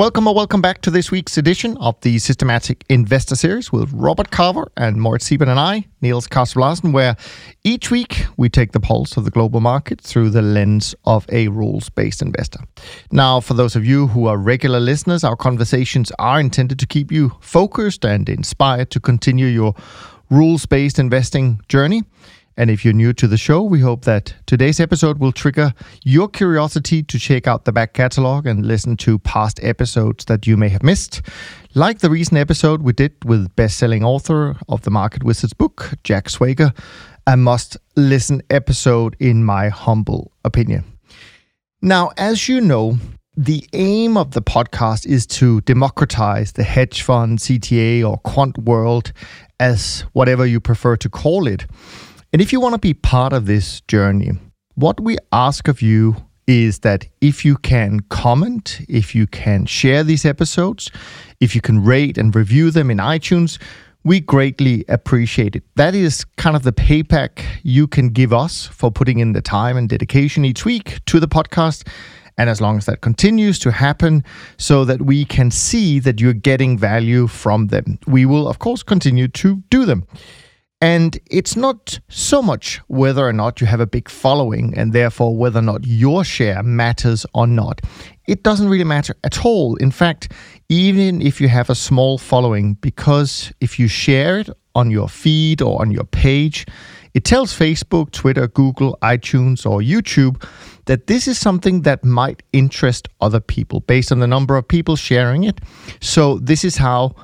Welcome or welcome back to this week's edition of the Systematic Investor Series with Robert Carver and Moritz Seibert and I, Niels Kaastrup where each week we take the pulse of the global market through the lens of a rules-based investor. Now, for those of you who are regular listeners, our conversations are intended to keep you focused and inspired to continue your rules-based investing journey. And if you're new to the show, we hope that today's episode will trigger your curiosity to check out the back catalog and listen to past episodes that you may have missed. Like the recent episode we did with best-selling author of the Market Wizards book, Jack Schwager, a must-listen episode in my humble opinion. Now, as you know, the aim of the podcast is to democratize the hedge fund, CTA, or quant world, as whatever you prefer to call it. And if you want to be part of this journey, what we ask of you is that if you can comment, if you can share these episodes, if you can rate and review them in iTunes, we greatly appreciate it. That is kind of the payback you can give us for putting in the time and dedication each week to the podcast. And as long as that continues to happen, so that we can see that you're getting value from them, we will, of course, continue to do them. And it's not so much whether or not you have a big following and therefore whether or not your share matters or not. It doesn't really matter at all. In fact, even if you have a small following, because if you share it on your feed or on your page, it tells Facebook, Twitter, Google, iTunes, or YouTube that this is something that might interest other people based on the number of people sharing it. So, this is how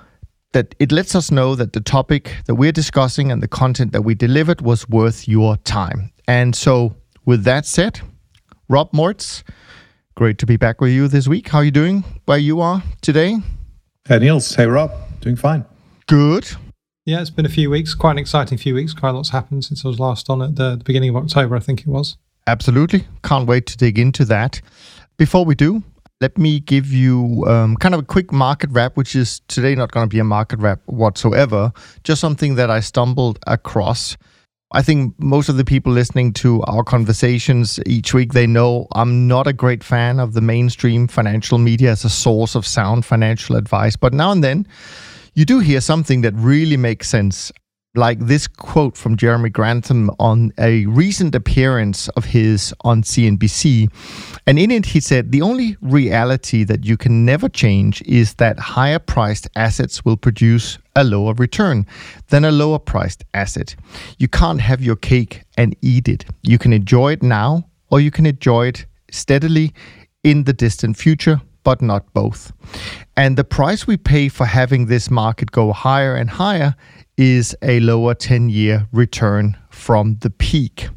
that it lets us know that the topic that we're discussing and the content that we delivered was worth your time. And so, with that said, Rob Moritz, great to be back with you this week. How are you doing where you are today? Hey, Niels. Hey, Rob. Doing fine. Good. Yeah, it's been a few weeks, quite an exciting few weeks. Quite a lot's happened since I was last on at the, the beginning of October, I think it was. Absolutely. Can't wait to dig into that. Before we do, let me give you um, kind of a quick market wrap, which is today not going to be a market wrap whatsoever, just something that I stumbled across. I think most of the people listening to our conversations each week, they know I'm not a great fan of the mainstream financial media as a source of sound financial advice. But now and then, you do hear something that really makes sense like this quote from Jeremy Grantham on a recent appearance of his on CNBC. And in it, he said, The only reality that you can never change is that higher priced assets will produce a lower return than a lower priced asset. You can't have your cake and eat it. You can enjoy it now, or you can enjoy it steadily in the distant future, but not both. And the price we pay for having this market go higher and higher is a lower 10 year return from the peak.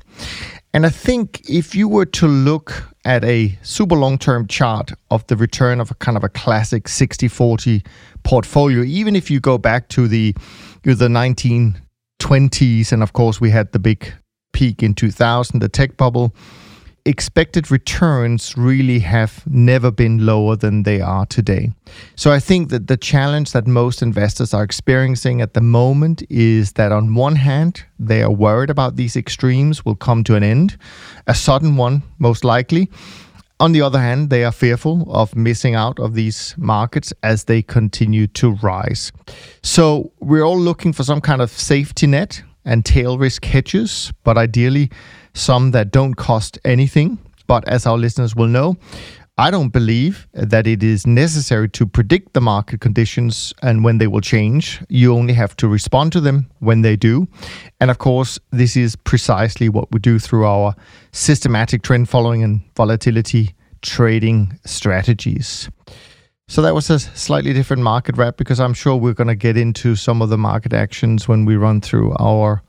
And I think if you were to look at a super long term chart of the return of a kind of a classic 60 40 portfolio, even if you go back to the, the 1920s, and of course we had the big peak in 2000, the tech bubble, expected returns really have never been lower than they are today. So I think that the challenge that most investors are experiencing at the moment is that on one hand, they are worried about these extremes will come to an end, a sudden one, most likely. On the other hand, they are fearful of missing out of these markets as they continue to rise. So we're all looking for some kind of safety net and tail risk hedges, but ideally some that don't cost anything. But as our listeners will know, I don't believe that it is necessary to predict the market conditions and when they will change. You only have to respond to them when they do. And of course, this is precisely what we do through our systematic trend following and volatility trading strategies. So that was a slightly different market wrap because I'm sure we're going to get into some of the market actions when we run through our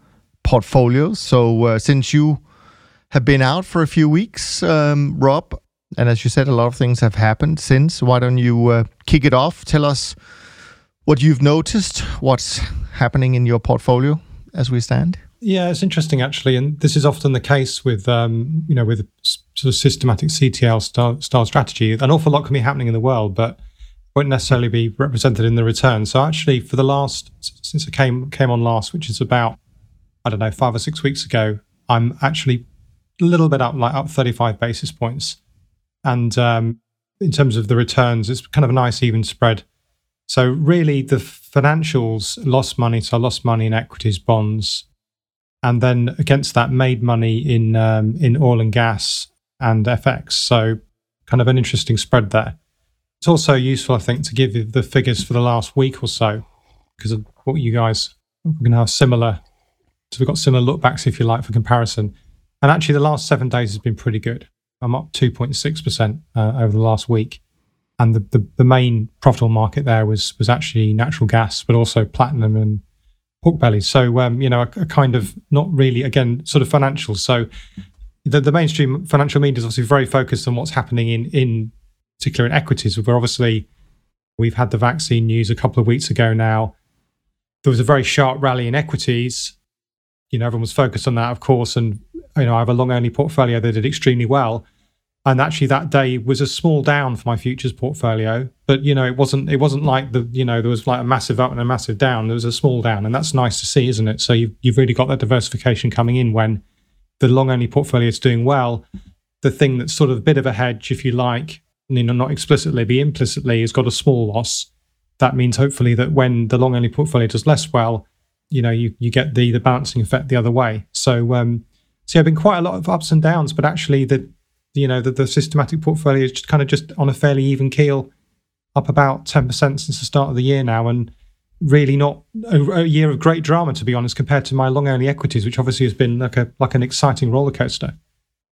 portfolios. So uh, since you have been out for a few weeks, um, Rob. And as you said, a lot of things have happened since. Why don't you uh, kick it off? Tell us what you've noticed, what's happening in your portfolio as we stand. Yeah, it's interesting actually, and this is often the case with um, you know with sort of systematic CTA style, style strategy. An awful lot can be happening in the world, but won't necessarily be represented in the return. So actually, for the last since I came came on last, which is about I don't know five or six weeks ago, I'm actually a little bit up, like up 35 basis points, and um, in terms of the returns, it's kind of a nice even spread. So really, the financials lost money. So I lost money in equities, bonds, and then against that made money in um, in oil and gas and FX. So kind of an interesting spread there. It's also useful, I think, to give you the figures for the last week or so because of what you guys we're going to have similar. So we've got similar lookbacks, if you like, for comparison. And actually, the last seven days has been pretty good. I'm up 2.6% uh, over the last week. And the, the, the main profitable market there was was actually natural gas, but also platinum and pork bellies. So um, you know, a, a, kind of not really again sort of financial. So the, the mainstream financial media is obviously very focused on what's happening in in particular in equities. Where obviously we've had the vaccine news a couple of weeks ago now. There was a very sharp rally in equities. You know, everyone was focused on that, of course, and you know, I have a long only portfolio that did extremely well and actually that day was a small down for my futures portfolio but you know it wasn't it wasn't like the you know there was like a massive up and a massive down there was a small down and that's nice to see isn't it so you've, you've really got that diversification coming in when the long only portfolio is doing well the thing that's sort of a bit of a hedge if you like you know not explicitly but implicitly has got a small loss that means hopefully that when the long only portfolio does less well you know you, you get the the balancing effect the other way so um so yeah, been quite a lot of ups and downs but actually the you know the, the systematic portfolio is just kind of just on a fairly even keel, up about ten percent since the start of the year now, and really not a, a, year of great drama to be honest, compared to my long only equities, which obviously has been like a like an exciting roller coaster.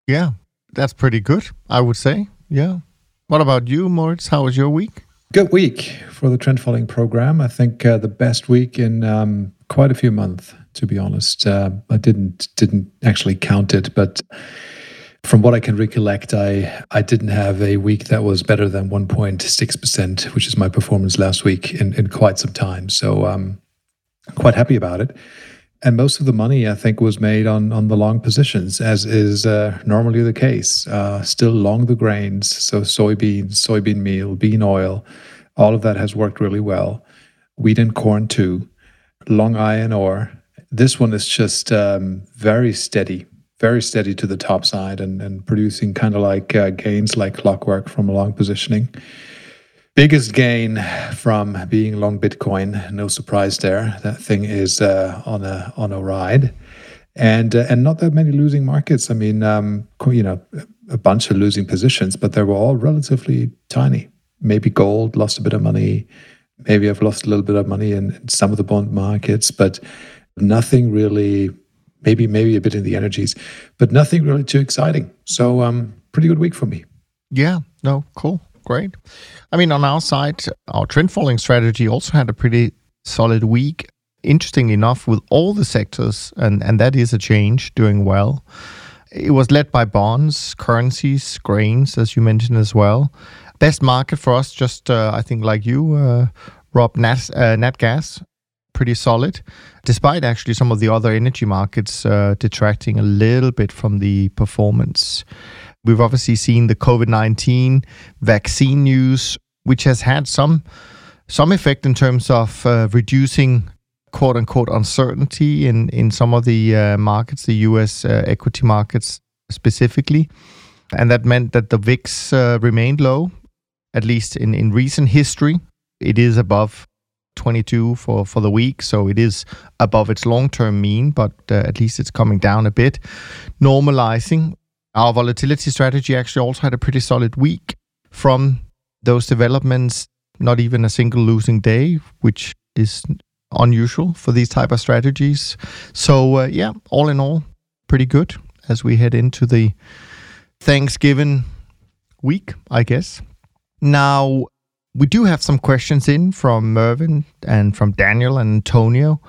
Yeah, that's pretty good, I would say. Yeah. What about you, Moritz? How was your week? Good week for the trend following program. I think uh, the best week in um, quite a few months, to be honest. Uh, I didn't didn't actually count it, but from what I can recollect, I, I didn't have a week that was better than 1.6%, which is my performance last week in, in quite some time. So um, quite happy about it. And most of the money, I think, was made on, on the long positions, as is uh, normally the case. Uh, still long the grains, so soybeans, soybean meal, bean oil, all of that has worked really well. Wheat and corn, too. Long iron ore. This one is just um, very steady very steady to the top side and, and producing kind of like uh, gains like clockwork from a long positioning. Biggest gain from being long Bitcoin, no surprise there. That thing is uh, on a on a ride, and uh, and not that many losing markets. I mean, um, you know, a bunch of losing positions, but they were all relatively tiny. Maybe gold lost a bit of money. Maybe I've lost a little bit of money in, in some of the bond markets, but nothing really maybe maybe a bit in the energies, but nothing really too exciting. So um, pretty good week for me. Yeah, no, cool, great. I mean, on our side, our trend following strategy also had a pretty solid week. Interestingly enough, with all the sectors, and and that is a change, doing well. It was led by bonds, currencies, grains, as you mentioned as well. Best market for us, just uh, I think like you, uh, Rob, nat, uh, nat gas pretty solid, despite actually some of the other energy markets uh, detracting a little bit from the performance. We've obviously seen the COVID 19 vaccine news, which has had some some effect in terms of uh, reducing quote unquote uncertainty in, in some of the uh, markets, the US uh, equity markets specifically. And that meant that the VIX uh, remained low, at least in, in recent history. It is above 22 for, for the week, so it is above its long term mean, but uh, at least it's coming down a bit. Normalizing. Our volatility strategy actually also had a pretty solid week from those developments, not even a single losing day, which is unusual for these type of strategies. So, uh, yeah, all in all, pretty good as we head into the Thanksgiving week, I guess. Now, we do have some questions in from Mervyn and from Daniel and Antonio.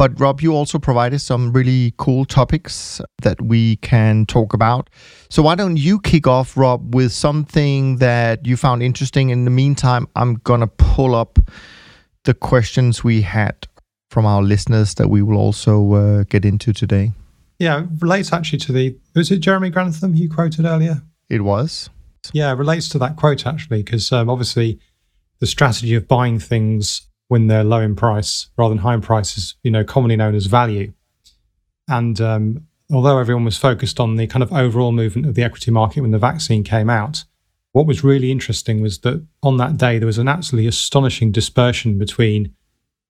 But Rob, you also provided some really cool topics that we can talk about. So why don't you kick off, Rob, with something that you found interesting? In the meantime, I'm going to pull up the questions we had from our listeners that we will also uh, get into today? Yeah, relates actually to the. Was it Jeremy Grantham you quoted earlier? It was. Yeah, it relates to that quote actually, because um, obviously the strategy of buying things when they're low in price rather than high in price is, you know, commonly known as value. And um, although everyone was focused on the kind of overall movement of the equity market when the vaccine came out, what was really interesting was that on that day there was an absolutely astonishing dispersion between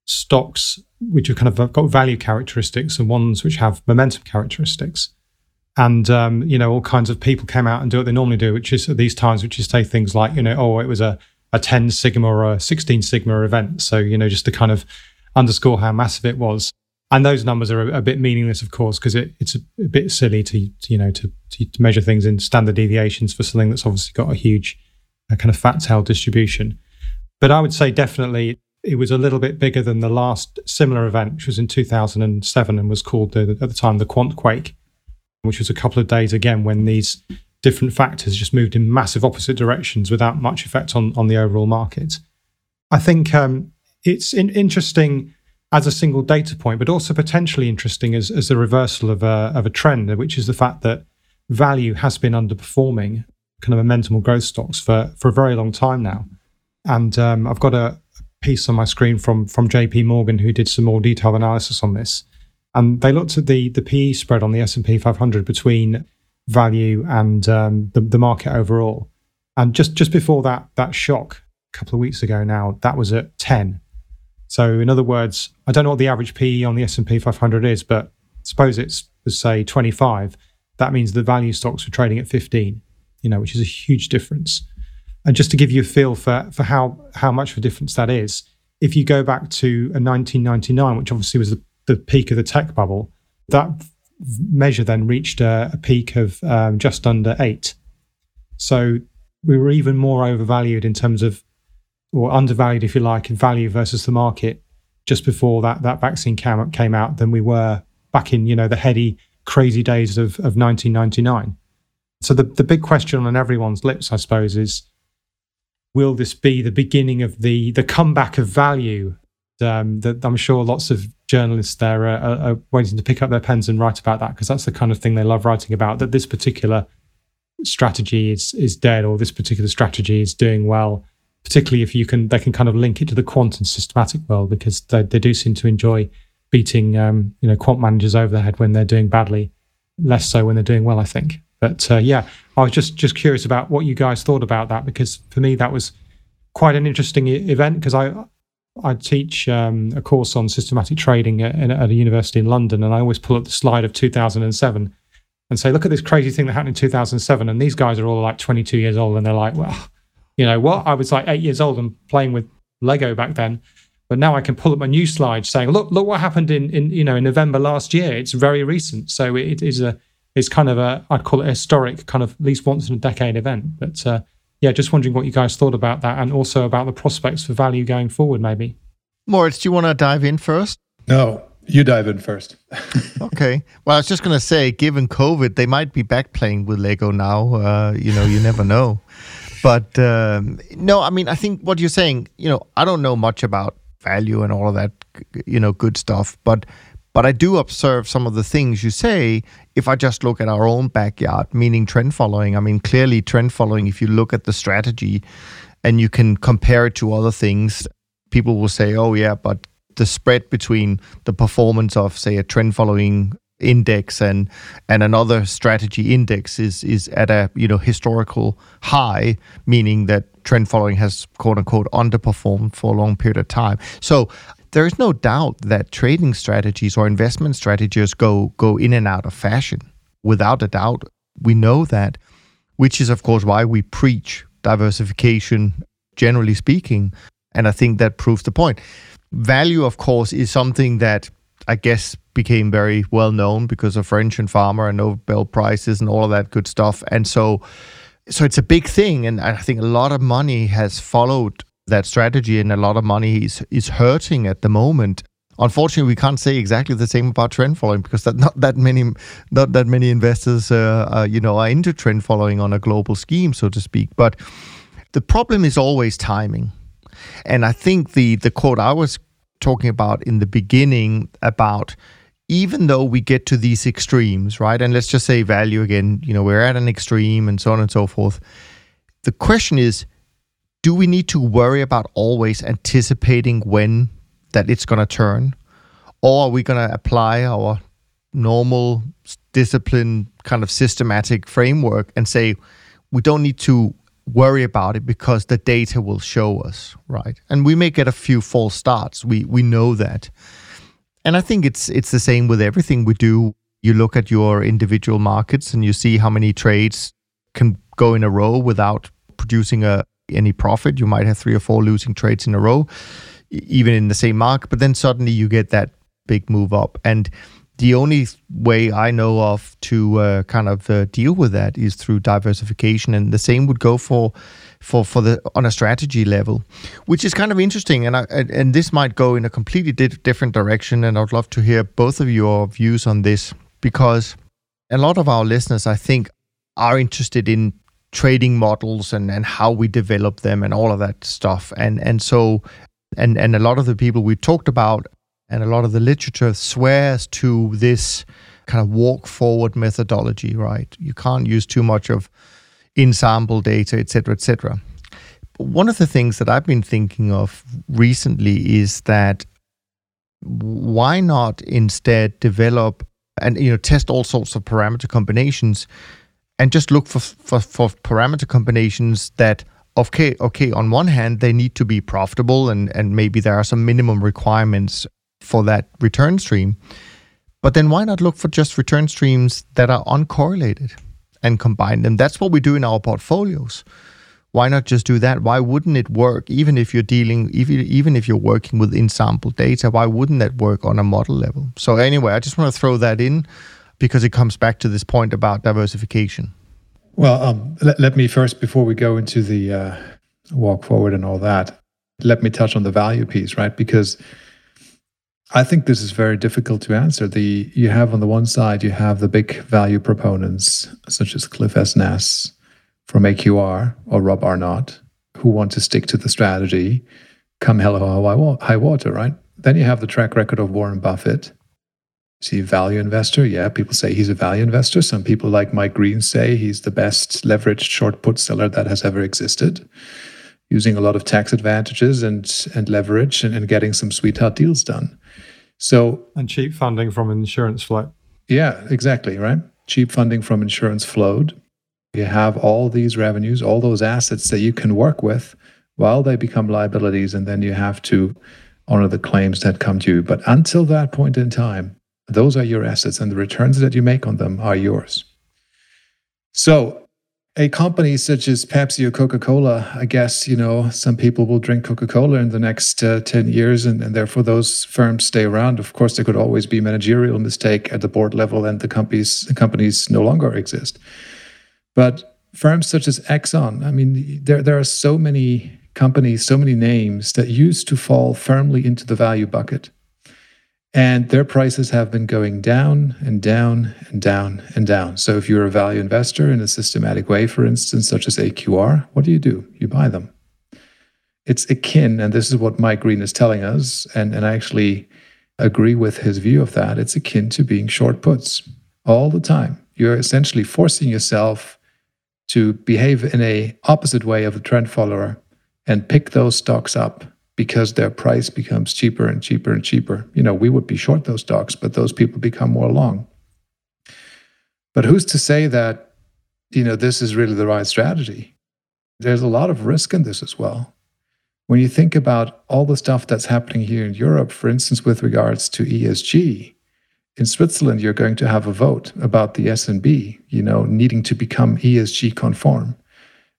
stocks which have kind of got value characteristics and ones which have momentum characteristics. And um, you know, all kinds of people came out and do what they normally do, which is at these times, which is say things like, you know, oh, it was a, a 10 sigma or a 16 sigma event. So, you know, just to kind of underscore how massive it was and those numbers are a, a bit meaningless, of course, because it, it's a, a, bit silly to, you know to, to, to, measure things in standard deviations for something that's obviously got a huge uh, kind of fat tail distribution. But I would say definitely it was a little bit bigger than the last similar event, which was in 2007 and was called the, at the time the Quant Quake, which was a couple of days again when these different factors just moved in massive opposite directions without much effect on on the overall market. I think um, it's in, interesting as a single data point, but also potentially interesting as, as a reversal of a, of a trend, which is the fact that value has been underperforming kind of momentum or growth stocks for, for a very long time now. And um, I've got a piece on my screen from, from JP Morgan who did some more detailed analysis on this. And they looked at the, the PE spread on the S&P 500 between value and um, the, the market overall. And just, just before that, that shock a couple of weeks ago now, that was at 10 so in other words, I don't know what the average PE on the S&P 500 is, but suppose it's say 25, that means the value stocks were trading at 15, you know, which is a huge difference. And just to give you a feel for for how how much of a difference that is, if you go back to a 1999, which obviously was the, the peak of the tech bubble, that measure then reached a, a peak of um, just under eight. So we were even more overvalued in terms of or undervalued, if you like, in value versus the market just before that that vaccine came came out than we were back in you know the heady crazy days of, of 1999. So the the big question on everyone's lips, I suppose, is will this be the beginning of the the comeback of value? Um, that I'm sure lots of journalists there are, are, are waiting to pick up their pens and write about that because that's the kind of thing they love writing about. That this particular strategy is is dead or this particular strategy is doing well particularly if you can they can kind of link it to the quant and systematic world because they, they do seem to enjoy beating um, you know quant managers over the head when they're doing badly less so when they're doing well i think but uh, yeah i was just just curious about what you guys thought about that because for me that was quite an interesting event because i I teach um, a course on systematic trading at, at, a university in London, and I always pull up the slide of 2007 and say, "Look at this crazy thing that happened in 2007." And these guys are all like 22 years old, and they're like, "Well, you know what? I was like eight years old and playing with Lego back then. But now I can pull up my new slide saying, look, look what happened in, in you know in November last year. It's very recent. So it is a it's kind of a I'd call it a historic kind of at least once in a decade event. But uh, yeah, just wondering what you guys thought about that and also about the prospects for value going forward, maybe. Moritz, do you want to dive in first? No, you dive in first. okay. Well, I was just going to say, given COVID, they might be back playing with Lego now. Uh, you know, you never know. But um, no, I mean, I think what you're saying, you know, I don't know much about value and all of that, you know, good stuff, but but I do observe some of the things you say if I just look at our own backyard, meaning trend following. I mean, clearly, trend following, if you look at the strategy and you can compare it to other things, people will say, oh, yeah, but the spread between the performance of, say, a trend following index and and another strategy index is is at a you know historical high meaning that trend following has quote unquote underperformed for a long period of time so there is no doubt that trading strategies or investment strategies go go in and out of fashion without a doubt we know that which is of course why we preach diversification generally speaking and i think that proves the point value of course is something that I guess became very well known because of French and Fama and Nobel prizes and all of that good stuff. And so, so it's a big thing, and I think a lot of money has followed that strategy, and a lot of money is is hurting at the moment. Unfortunately, we can't say exactly the same about trend following because that not that many not that many investors, uh, uh, you know, are into trend following on a global scheme, so to speak. But the problem is always timing, and I think the the quote I was talking about in the beginning about even though we get to these extremes, right? And let's just say value again, you know, we're at an extreme and so on and so forth. The question is, do we need to worry about always anticipating when that it's going to turn? Or are we going to apply our normal discipline kind of systematic framework and say we don't need to worry about it because the data will show us, right? And we may get a few false starts. We we know that. And I think it's it's the same with everything we do. You look at your individual markets and you see how many trades can go in a row without producing a any profit. You might have three or four losing trades in a row, even in the same market. But then suddenly you get that big move up. And the only way I know of to uh, kind of uh, deal with that is through diversification, and the same would go for for for the on a strategy level, which is kind of interesting. And I, and, and this might go in a completely di- different direction, and I'd love to hear both of your views on this because a lot of our listeners, I think, are interested in trading models and and how we develop them and all of that stuff, and and so. And, and a lot of the people we talked about and a lot of the literature swears to this kind of walk forward methodology, right? You can't use too much of in sample data, et cetera, et cetera. One of the things that I've been thinking of recently is that why not instead develop and you know test all sorts of parameter combinations and just look for, for, for parameter combinations that okay okay on one hand they need to be profitable and and maybe there are some minimum requirements for that return stream. But then why not look for just return streams that are uncorrelated and combine them? That's what we do in our portfolios. Why not just do that? Why wouldn't it work even if you're dealing even even if you're working with in-sample data? Why wouldn't that work on a model level? So anyway, I just want to throw that in because it comes back to this point about diversification. Well, um, let, let, me first, before we go into the uh, walk forward and all that, let me touch on the value piece, right? Because I think this is very difficult to answer. The you have on the one side you have the big value proponents such as Cliff Asness from AQR or Rob Arnott who want to stick to the strategy, come hell or high water, right? Then you have the track record of Warren Buffett. See, value investor, yeah, people say he's a value investor. Some people like Mike Green say he's the best leveraged short put seller that has ever existed, using a lot of tax advantages and and leverage and, and getting some sweetheart deals done. So and cheap funding from insurance float. Yeah, exactly, right? Cheap funding from insurance flowed. You have all these revenues, all those assets that you can work with while they become liabilities, and then you have to honor the claims that come due. But until that point in time, those are your assets, and the returns that you make on them are yours. So a company such as Pepsi or Coca Cola, I guess, you know, some people will drink Coca Cola in the next uh, 10 years, and, and therefore those firms stay around. Of course, there could always be managerial mistake at the board level, and the companies, the companies no longer exist. But firms such as Exxon, I mean, there, there are so many companies, so many names that used to fall firmly into the value bucket. And their prices have been going down and down and down and down. So if you're a value investor in a systematic way, for instance, such as AQR, what do you do? You buy them. It's akin, and this is what Mike Green is telling us, and, and I actually agree with his view of that. It's akin to being short puts all the time. You're essentially forcing yourself to behave in a opposite way of a trend follower and pick those stocks up because their price becomes cheaper and cheaper and cheaper. You know, we would be short those stocks, but those people become more long. But who's to say that, you know, this is really the right strategy? There's a lot of risk in this as well. When you think about all the stuff that's happening here in Europe, for instance, with regards to ESG, in Switzerland, you're going to have a vote about the SNB, you know, needing to become ESG conform.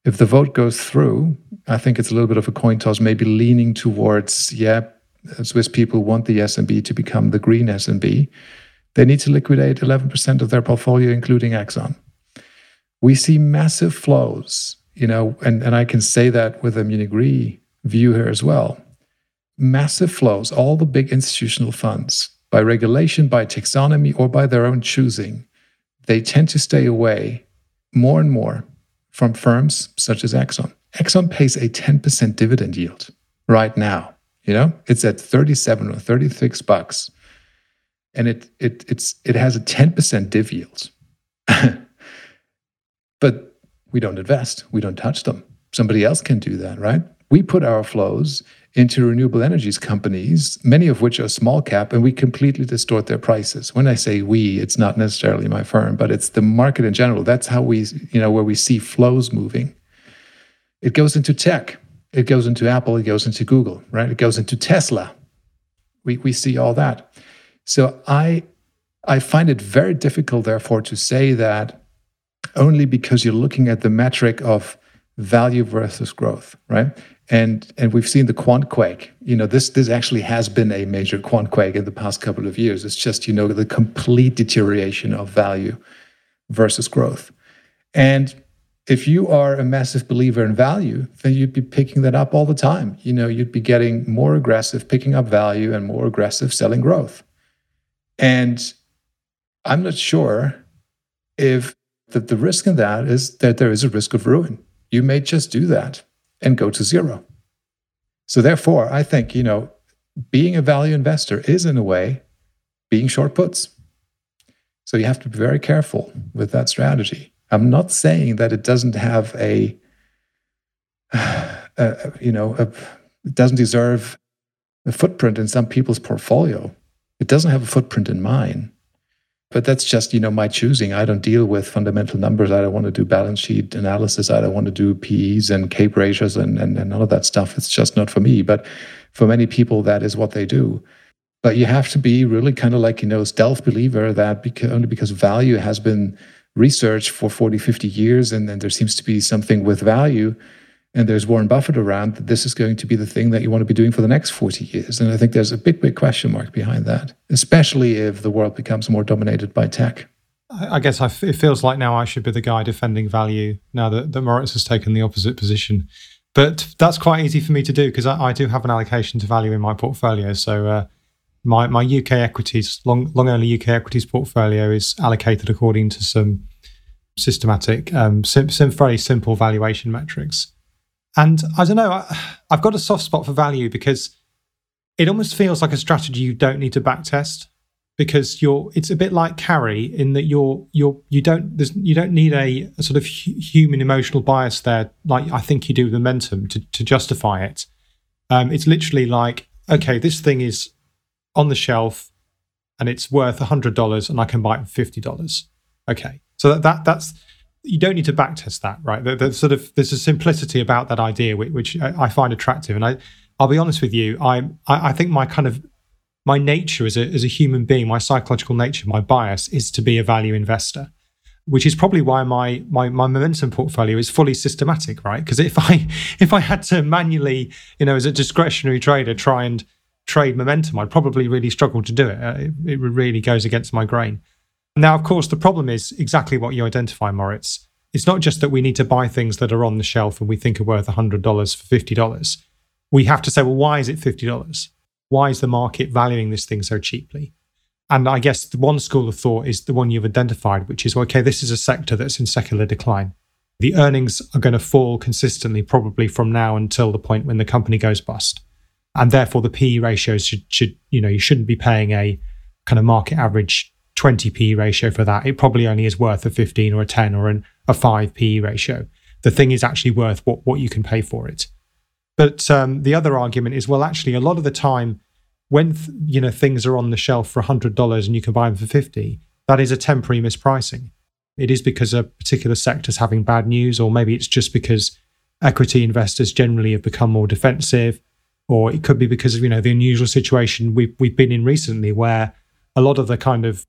If the vote goes through, I think it's a little bit of a coin toss, maybe leaning towards, yeah, Swiss people want the SNB to become the green SNB. They need to liquidate 11% of their portfolio, including Exxon. We see massive flows, you know, and, and I can say that with a Munich Re view here as well. Massive flows, all the big institutional funds, by regulation, by taxonomy, or by their own choosing, they tend to stay away more and more from firms such as Exxon. Exxon pays a 10% dividend yield right now. You know, it's at 37 or 36 bucks. And it it it's it has a 10% div yield. but we don't invest. We don't touch them. Somebody else can do that, right? We put our flows into renewable energies companies, many of which are small cap, and we completely distort their prices. When I say we, it's not necessarily my firm, but it's the market in general. That's how we, you know, where we see flows moving. It goes into tech, it goes into Apple, it goes into Google, right? It goes into Tesla. We we see all that. So I I find it very difficult, therefore, to say that only because you're looking at the metric of value versus growth, right? And and we've seen the quant quake. You know, this this actually has been a major quant quake in the past couple of years. It's just you know the complete deterioration of value versus growth. And if you are a massive believer in value, then you'd be picking that up all the time. You know, you'd be getting more aggressive picking up value and more aggressive selling growth. And I'm not sure if the risk in that is that there is a risk of ruin. You may just do that and go to zero. So therefore, I think, you know, being a value investor is in a way being short puts. So you have to be very careful with that strategy. I'm not saying that it doesn't have a, a you know, a, it doesn't deserve a footprint in some people's portfolio. It doesn't have a footprint in mine. But that's just, you know, my choosing. I don't deal with fundamental numbers. I don't want to do balance sheet analysis. I don't want to do PEs and CAPE ratios and, and, and all of that stuff. It's just not for me. But for many people, that is what they do. But you have to be really kind of like, you know, stealth believer that because, only because value has been researched for 40, 50 years and then there seems to be something with value and there's Warren Buffett around, that this is going to be the thing that you want to be doing for the next 40 years. And I think there's a big, big question mark behind that, especially if the world becomes more dominated by tech. I guess I f- it feels like now I should be the guy defending value now that, that Moritz has taken the opposite position. But that's quite easy for me to do because I, I, do have an allocation to value in my portfolio. So uh, my, my UK equities, long, long only UK equities portfolio is allocated according to some systematic, um, sim, sim, very simple valuation metrics. And I don't know, I, I've got a soft spot for value because it almost feels like a strategy you don't need to backtest because you're it's a bit like carry in that you're you're you don't there's you don't need a, a sort of hu- human emotional bias there like I think you do with momentum to to justify it. Um, it's literally like okay, this thing is on the shelf and it's worth hundred dollars and I can buy it for fifty dollars. Okay, so that, that that's you don't need to backtest that, right? There's sort of there's a simplicity about that idea which, which I find attractive, and I I'll be honest with you, I I think my kind of my nature as a as a human being, my psychological nature, my bias is to be a value investor, which is probably why my my my momentum portfolio is fully systematic, right? Because if I if I had to manually, you know, as a discretionary trader, try and trade momentum, I'd probably really struggle to do it. Uh, it, it really goes against my grain. Now, of course, the problem is exactly what you identify, Moritz. It's not just that we need to buy things that are on the shelf and we think are worth $100 for $50. We have to say, well, why is it $50? Why is the market valuing this thing so cheaply? And I guess the one school of thought is the one you've identified, which is okay, this is a sector that's in secular decline. The earnings are going to fall consistently, probably from now until the point when the company goes bust. And therefore, the PE ratios should, should you know, you shouldn't be paying a kind of market average 20 PE ratio for that. It probably only is worth a 15 or a 10 or an, a 5 PE ratio. The thing is actually worth what, what you can pay for it. But um, the other argument is well, actually, a lot of the time, when th- you know things are on the shelf for $100 and you can buy them for 50, that is a temporary mispricing. It is because a particular sector is having bad news, or maybe it's just because equity investors generally have become more defensive, or it could be because of you know the unusual situation we've we've been in recently, where a lot of the kind of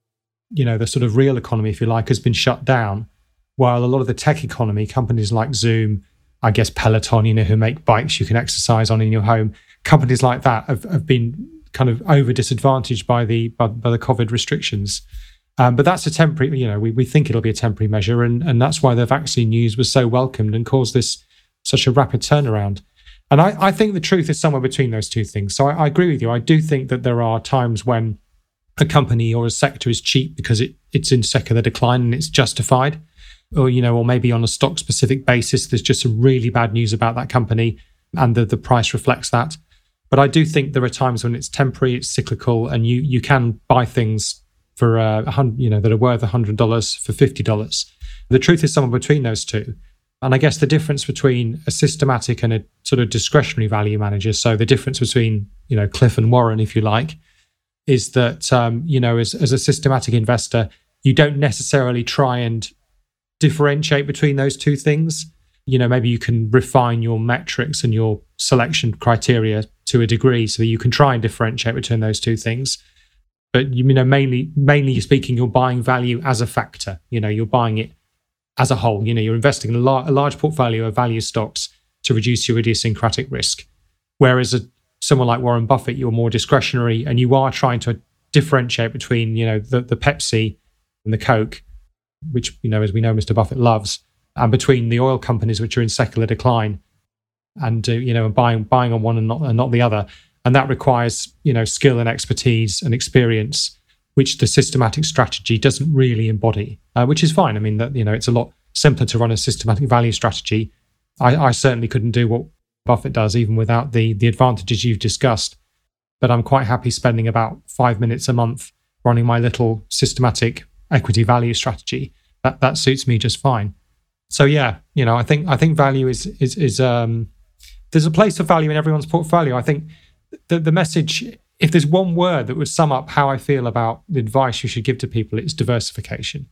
you know the sort of real economy, if you like, has been shut down, while a lot of the tech economy, companies like Zoom, I guess Peloton, you know, who make bikes you can exercise on in your home, companies like that have, have been kind of over disadvantaged by the by, by the COVID restrictions. Um, but that's a temporary, you know, we, we think it'll be a temporary measure, and and that's why the vaccine news was so welcomed and caused this such a rapid turnaround. And I, I think the truth is somewhere between those two things. So I, I agree with you. I do think that there are times when a company or a sector is cheap because it, it's in secular decline and it's justified or you know or maybe on a stock specific basis there's just some really bad news about that company and the, the price reflects that But I do think there are times when it's temporary, it's cyclical, and you you can buy things for uh, a hundred, you know, that are worth hundred dollars for fifty dollars. The truth is somewhere between those two. And I guess the difference between a systematic and a sort of discretionary value manager, so the difference between you know Cliff and Warren, if you like, is that um, you know as, as a systematic investor, you don't necessarily try and differentiate between those two things. You know, maybe you can refine your metrics and your selection criteria to a degree so that you can try and differentiate between those two things. But you know, mainly mainly speaking, you're buying value as a factor. You know, you're buying it as a whole. You know, you're investing in a, lar- a large portfolio of value stocks to reduce your idiosyncratic risk. Whereas a, someone like Warren Buffett, you're more discretionary and you are trying to differentiate between, you know, the, the Pepsi and the Coke, which, you know, as we know, Mr. Buffett loves, and between the oil companies, which are in secular decline and, uh, you know, buying, buying on one and not, and not the other. And that requires, you know, skill and expertise and experience which the systematic strategy doesn't really embody, uh, which is fine. I mean, that you know, it's a lot simpler to run a systematic value strategy. I, I, certainly couldn't do what Buffett does, even without the the advantages you've discussed. But I'm quite happy spending about five minutes a month running my little systematic equity value strategy. That that suits me just fine. So yeah, you know, I think I think value is is is um, there's a place for value in everyone's portfolio. I think the the message if there's one word that would sum up how I feel about the advice you should give to people, it's diversification.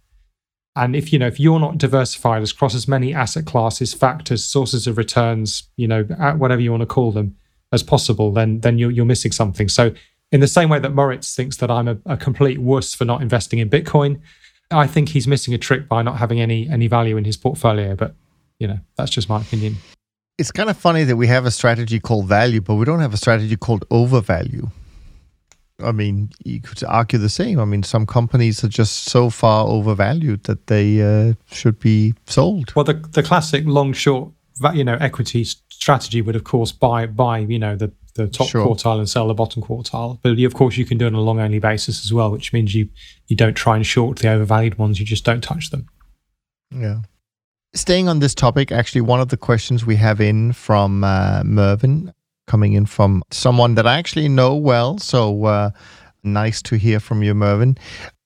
And if you know if you're not diversified across as many asset classes, factors, sources of returns, you know, whatever you want to call them, as possible, then then you're, you're missing something. So in the same way that Moritz thinks that I'm a, a complete wuss for not investing in Bitcoin, I think he's missing a trick by not having any any value in his portfolio. But you know, that's just my opinion. It's kind of funny that we have a strategy called value, but we don't have a strategy called overvalue. I mean, you could argue the same. I mean, some companies are just so far overvalued that they uh, should be sold. Well, the the classic long short, you know, equity strategy would, of course, buy buy you know the the top sure. quartile and sell the bottom quartile. But of course, you can do it on a long only basis as well, which means you you don't try and short the overvalued ones. You just don't touch them. Yeah. Staying on this topic, actually, one of the questions we have in from uh, Mervin coming in from someone that I actually know well. So uh, nice to hear from you, Mervin.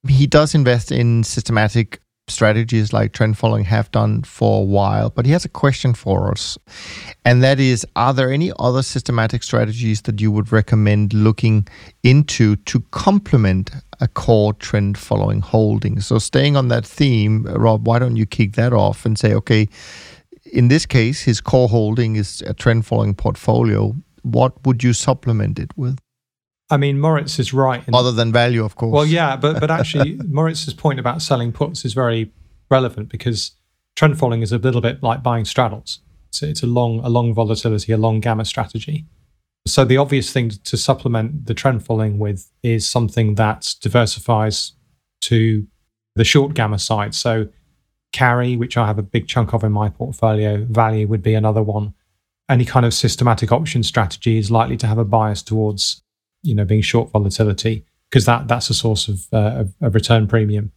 He does invest in systematic strategies like trend following have done for a while, but he has a question for us. And that is Are there any other systematic strategies that you would recommend looking into to complement a core trend following holding? So, staying on that theme, Rob, why don't you kick that off and say, okay, in this case, his core holding is a trend following portfolio what would you supplement it with? I mean, Moritz is right. Other than value, of course. Well, yeah, but but actually, Moritz's point about selling puts is very relevant because trend following is a little bit like buying straddles. It's, it's a long a long volatility, a long gamma strategy. So the obvious thing to supplement the trend following with is something that diversifies to the short gamma side. So carry, which I have a big chunk of in my portfolio, value would be another one any kind of systematic option strategy is likely to have a bias towards you know being short volatility because that that's a source of, uh, return premium.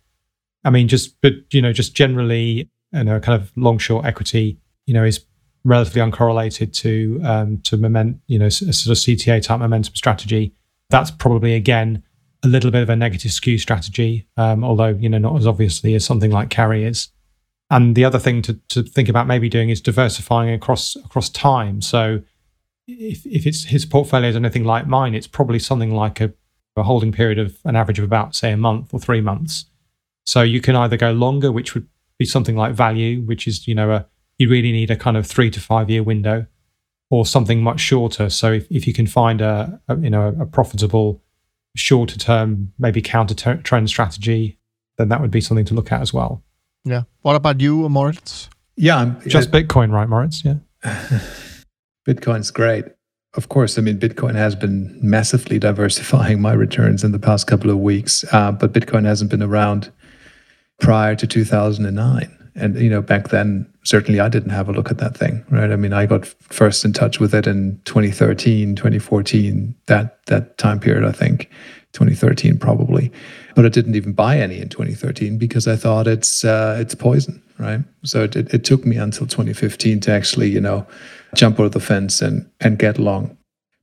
I mean, just but you know, just generally, you know, kind of long short equity, you know, is relatively uncorrelated to um, to moment, you know, a sort of CTA type momentum strategy. That's probably again a little bit of a negative skew strategy, um, although you know not as obviously as something like carry is. And the other thing to, to think about maybe doing is diversifying across across time. So if, if it's his portfolio is anything like mine, it's probably something like a, a holding period of an average of about, say, a month or three months. So you can either go longer, which would be something like value, which is, you know, a, you really need a kind of three to five year window, or something much shorter. So if, if you can find a, a you know a profitable shorter term, maybe counter trend strategy, then that would be something to look at as well. Yeah. What about you, Moritz? Yeah, I'm, just uh, Bitcoin, right, Moritz? Yeah. Bitcoin's great. Of course, I mean, Bitcoin has been massively diversifying my returns in the past couple of weeks, uh, but Bitcoin hasn't been around prior to 2009. And, you know, back then, certainly I didn't have a look at that thing, right? I mean, I got first in touch with it in 2013, 2014, that, that time period, I think, 2013 probably but I didn't even buy any in 2013 because I thought it's uh, it's poison, right? So it, it, took me until 2015 to actually, you know, jump over the fence and and get long.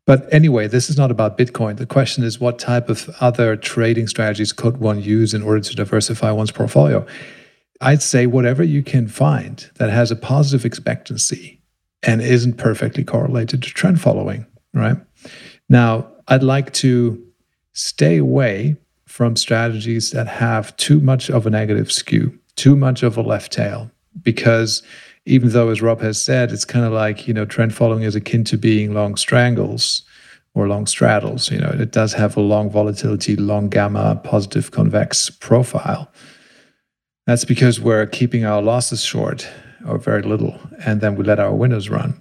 But anyway, this is not about Bitcoin. The question is what type of other trading strategies could one use in order to diversify one's portfolio? I'd say whatever you can find that has a positive expectancy and isn't perfectly correlated to trend following, right? Now, I'd like to stay away from strategies that have too much of a negative skew, too much of a left tail, because even though, as Rob has said, it's kind of like, you know, trend following is akin to being long strangles or long straddles. You know, it does have a long volatility, long gamma, positive convex profile. That's because we're keeping our losses short or very little, and then we let our winners run.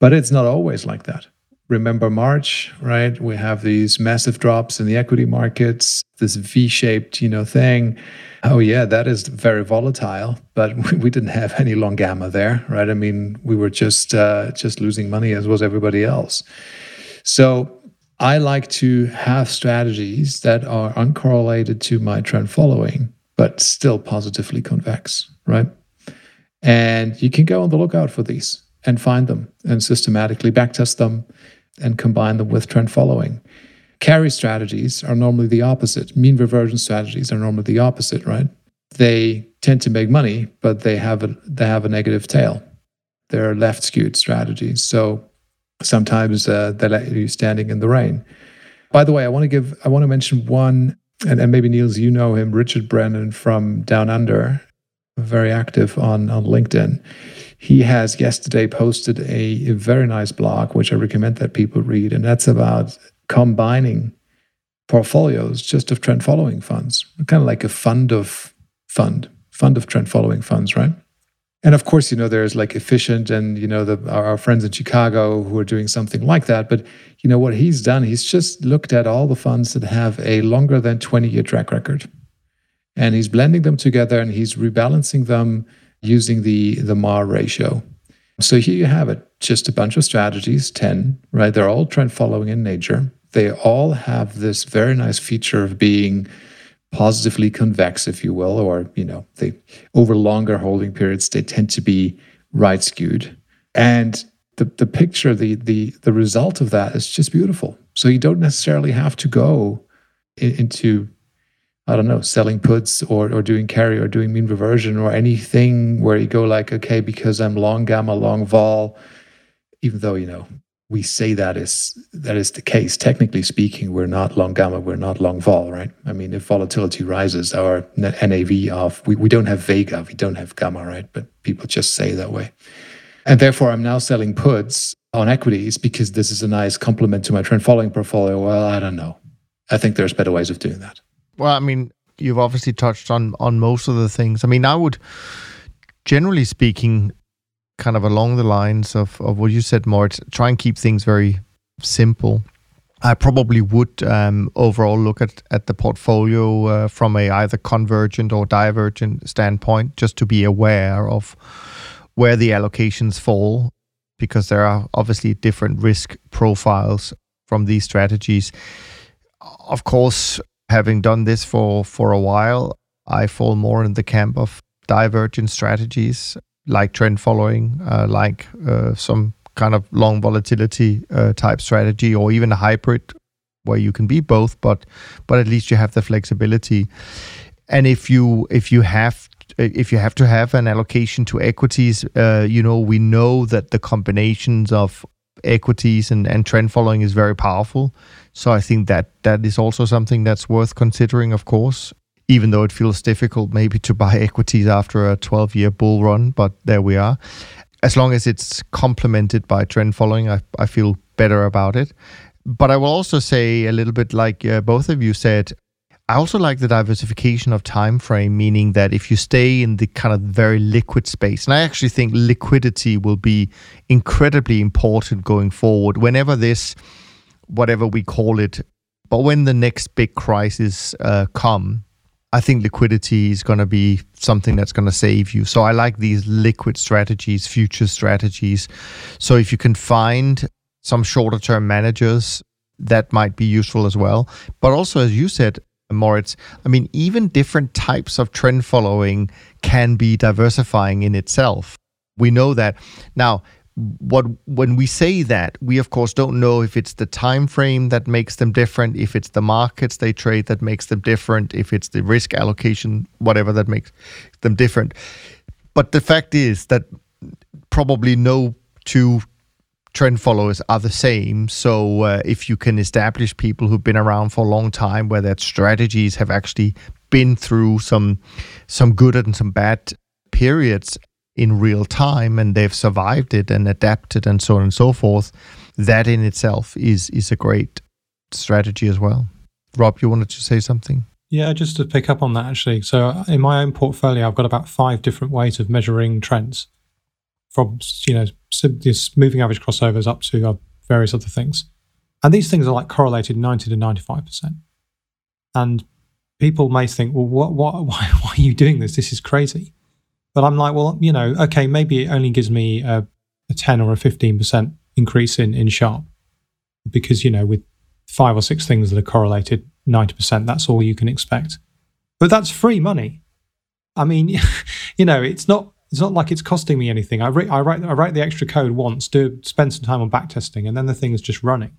But it's not always like that. Remember March, right? We have these massive drops in the equity markets, this V-shaped, you know, thing. Oh yeah, that is very volatile, but we didn't have any long gamma there, right? I mean, we were just uh, just losing money as was everybody else. So I like to have strategies that are uncorrelated to my trend following, but still positively convex, right? And you can go on the lookout for these and find them and systematically backtest them and combine them with trend following. Carry strategies are normally the opposite. Mean reversion strategies are normally the opposite, right? They tend to make money, but they have a they have a negative tail. They're left skewed strategies. So sometimes uh, they let you standing in the rain. By the way, I want to give I want to mention one, and, and maybe Niels, you know him, Richard Brennan from Down Under, very active on on LinkedIn. He has yesterday posted a, a very nice blog, which I recommend that people read, and that's about combining portfolios just of trend following funds, kind of like a fund of fund, fund of trend following funds, right? And of course, you know, there's like efficient and, you know, the, our, our friends in Chicago who are doing something like that. But, you know, what he's done, he's just looked at all the funds that have a longer than 20 year track record. And he's blending them together and he's rebalancing them using the, the MAR ratio. So here you have it, just a bunch of strategies, 10, right? They're all trend following in nature. They all have this very nice feature of being positively convex, if you will, or, you know, they over longer holding periods, they tend to be right skewed. And the, the picture, the, the, the result of that is just beautiful. So you don't necessarily have to go in, into I don't know, selling puts or, or doing carry or doing mean reversion or anything where you go like, okay, because I'm long gamma, long vol, even though, you know, we say that is that is the case. Technically speaking, we're not long gamma, we're not long vol, right? I mean, if volatility rises, our NAV of we, we don't have Vega, we don't have gamma, right? But people just say that way. And therefore I'm now selling puts on equities because this is a nice complement to my trend following portfolio. Well, I don't know. I think there's better ways of doing that. Well, I mean, you've obviously touched on on most of the things. I mean, I would, generally speaking, kind of along the lines of of what you said, Mort, try and keep things very simple. I probably would um, overall look at, at the portfolio uh, from a either convergent or divergent standpoint, just to be aware of where the allocations fall, because there are obviously different risk profiles from these strategies. Of course, having done this for for a while, I fall more in the camp of divergent strategies like trend following, uh, like uh, some kind of long volatility uh, type strategy, or even a hybrid where you can be both, but but at least you have the flexibility. And if you if you have if you have to have an allocation to equities, uh, you know we know that the combinations of equities and, and trend following is very powerful. So I think that that is also something that's worth considering, of course, even though it feels difficult maybe to buy equities after a 12 year bull run, but there we are. As long as it's complemented by trend following, I, I feel better about it. But I will also say a little bit like uh, both of you said, I also like the diversification of time frame, meaning that if you stay in the kind of very liquid space, and I actually think liquidity will be incredibly important going forward. Whenever this whatever we call it. But when the next big crisis uh, come, I think liquidity is going to be something that's going to save you. So I like these liquid strategies, future strategies. So if you can find some shorter term managers, that might be useful as well. But also, as you said, Moritz, I mean, even different types of trend following can be diversifying in itself. We know that. Now, what when we say that we of course don't know if it's the time frame that makes them different if it's the markets they trade that makes them different if it's the risk allocation whatever that makes them different. But the fact is that probably no two trend followers are the same. So uh, if you can establish people who've been around for a long time where their strategies have actually been through some some good and some bad periods in real time and they've survived it and adapted and so on and so forth, that in itself is is a great strategy as well. Rob, you wanted to say something? Yeah, just to pick up on that actually. So in my own portfolio, I've got about five different ways of measuring trends, from you know this moving average crossovers up to uh, various other things, and these things are like correlated ninety to ninety five percent. And people may think, well, what, what, why, why are you doing this? This is crazy. But I'm like, well, you know, okay, maybe it only gives me a, a 10 or a 15% increase in, in Sharpe because, you know, with five or six things that are correlated, 90%, that's all you can expect. But that's free money. I mean, you know, it's not it's not like it's costing me anything. I, re- I write I write the extra code once, do spend some time on backtesting, and then the thing is just running.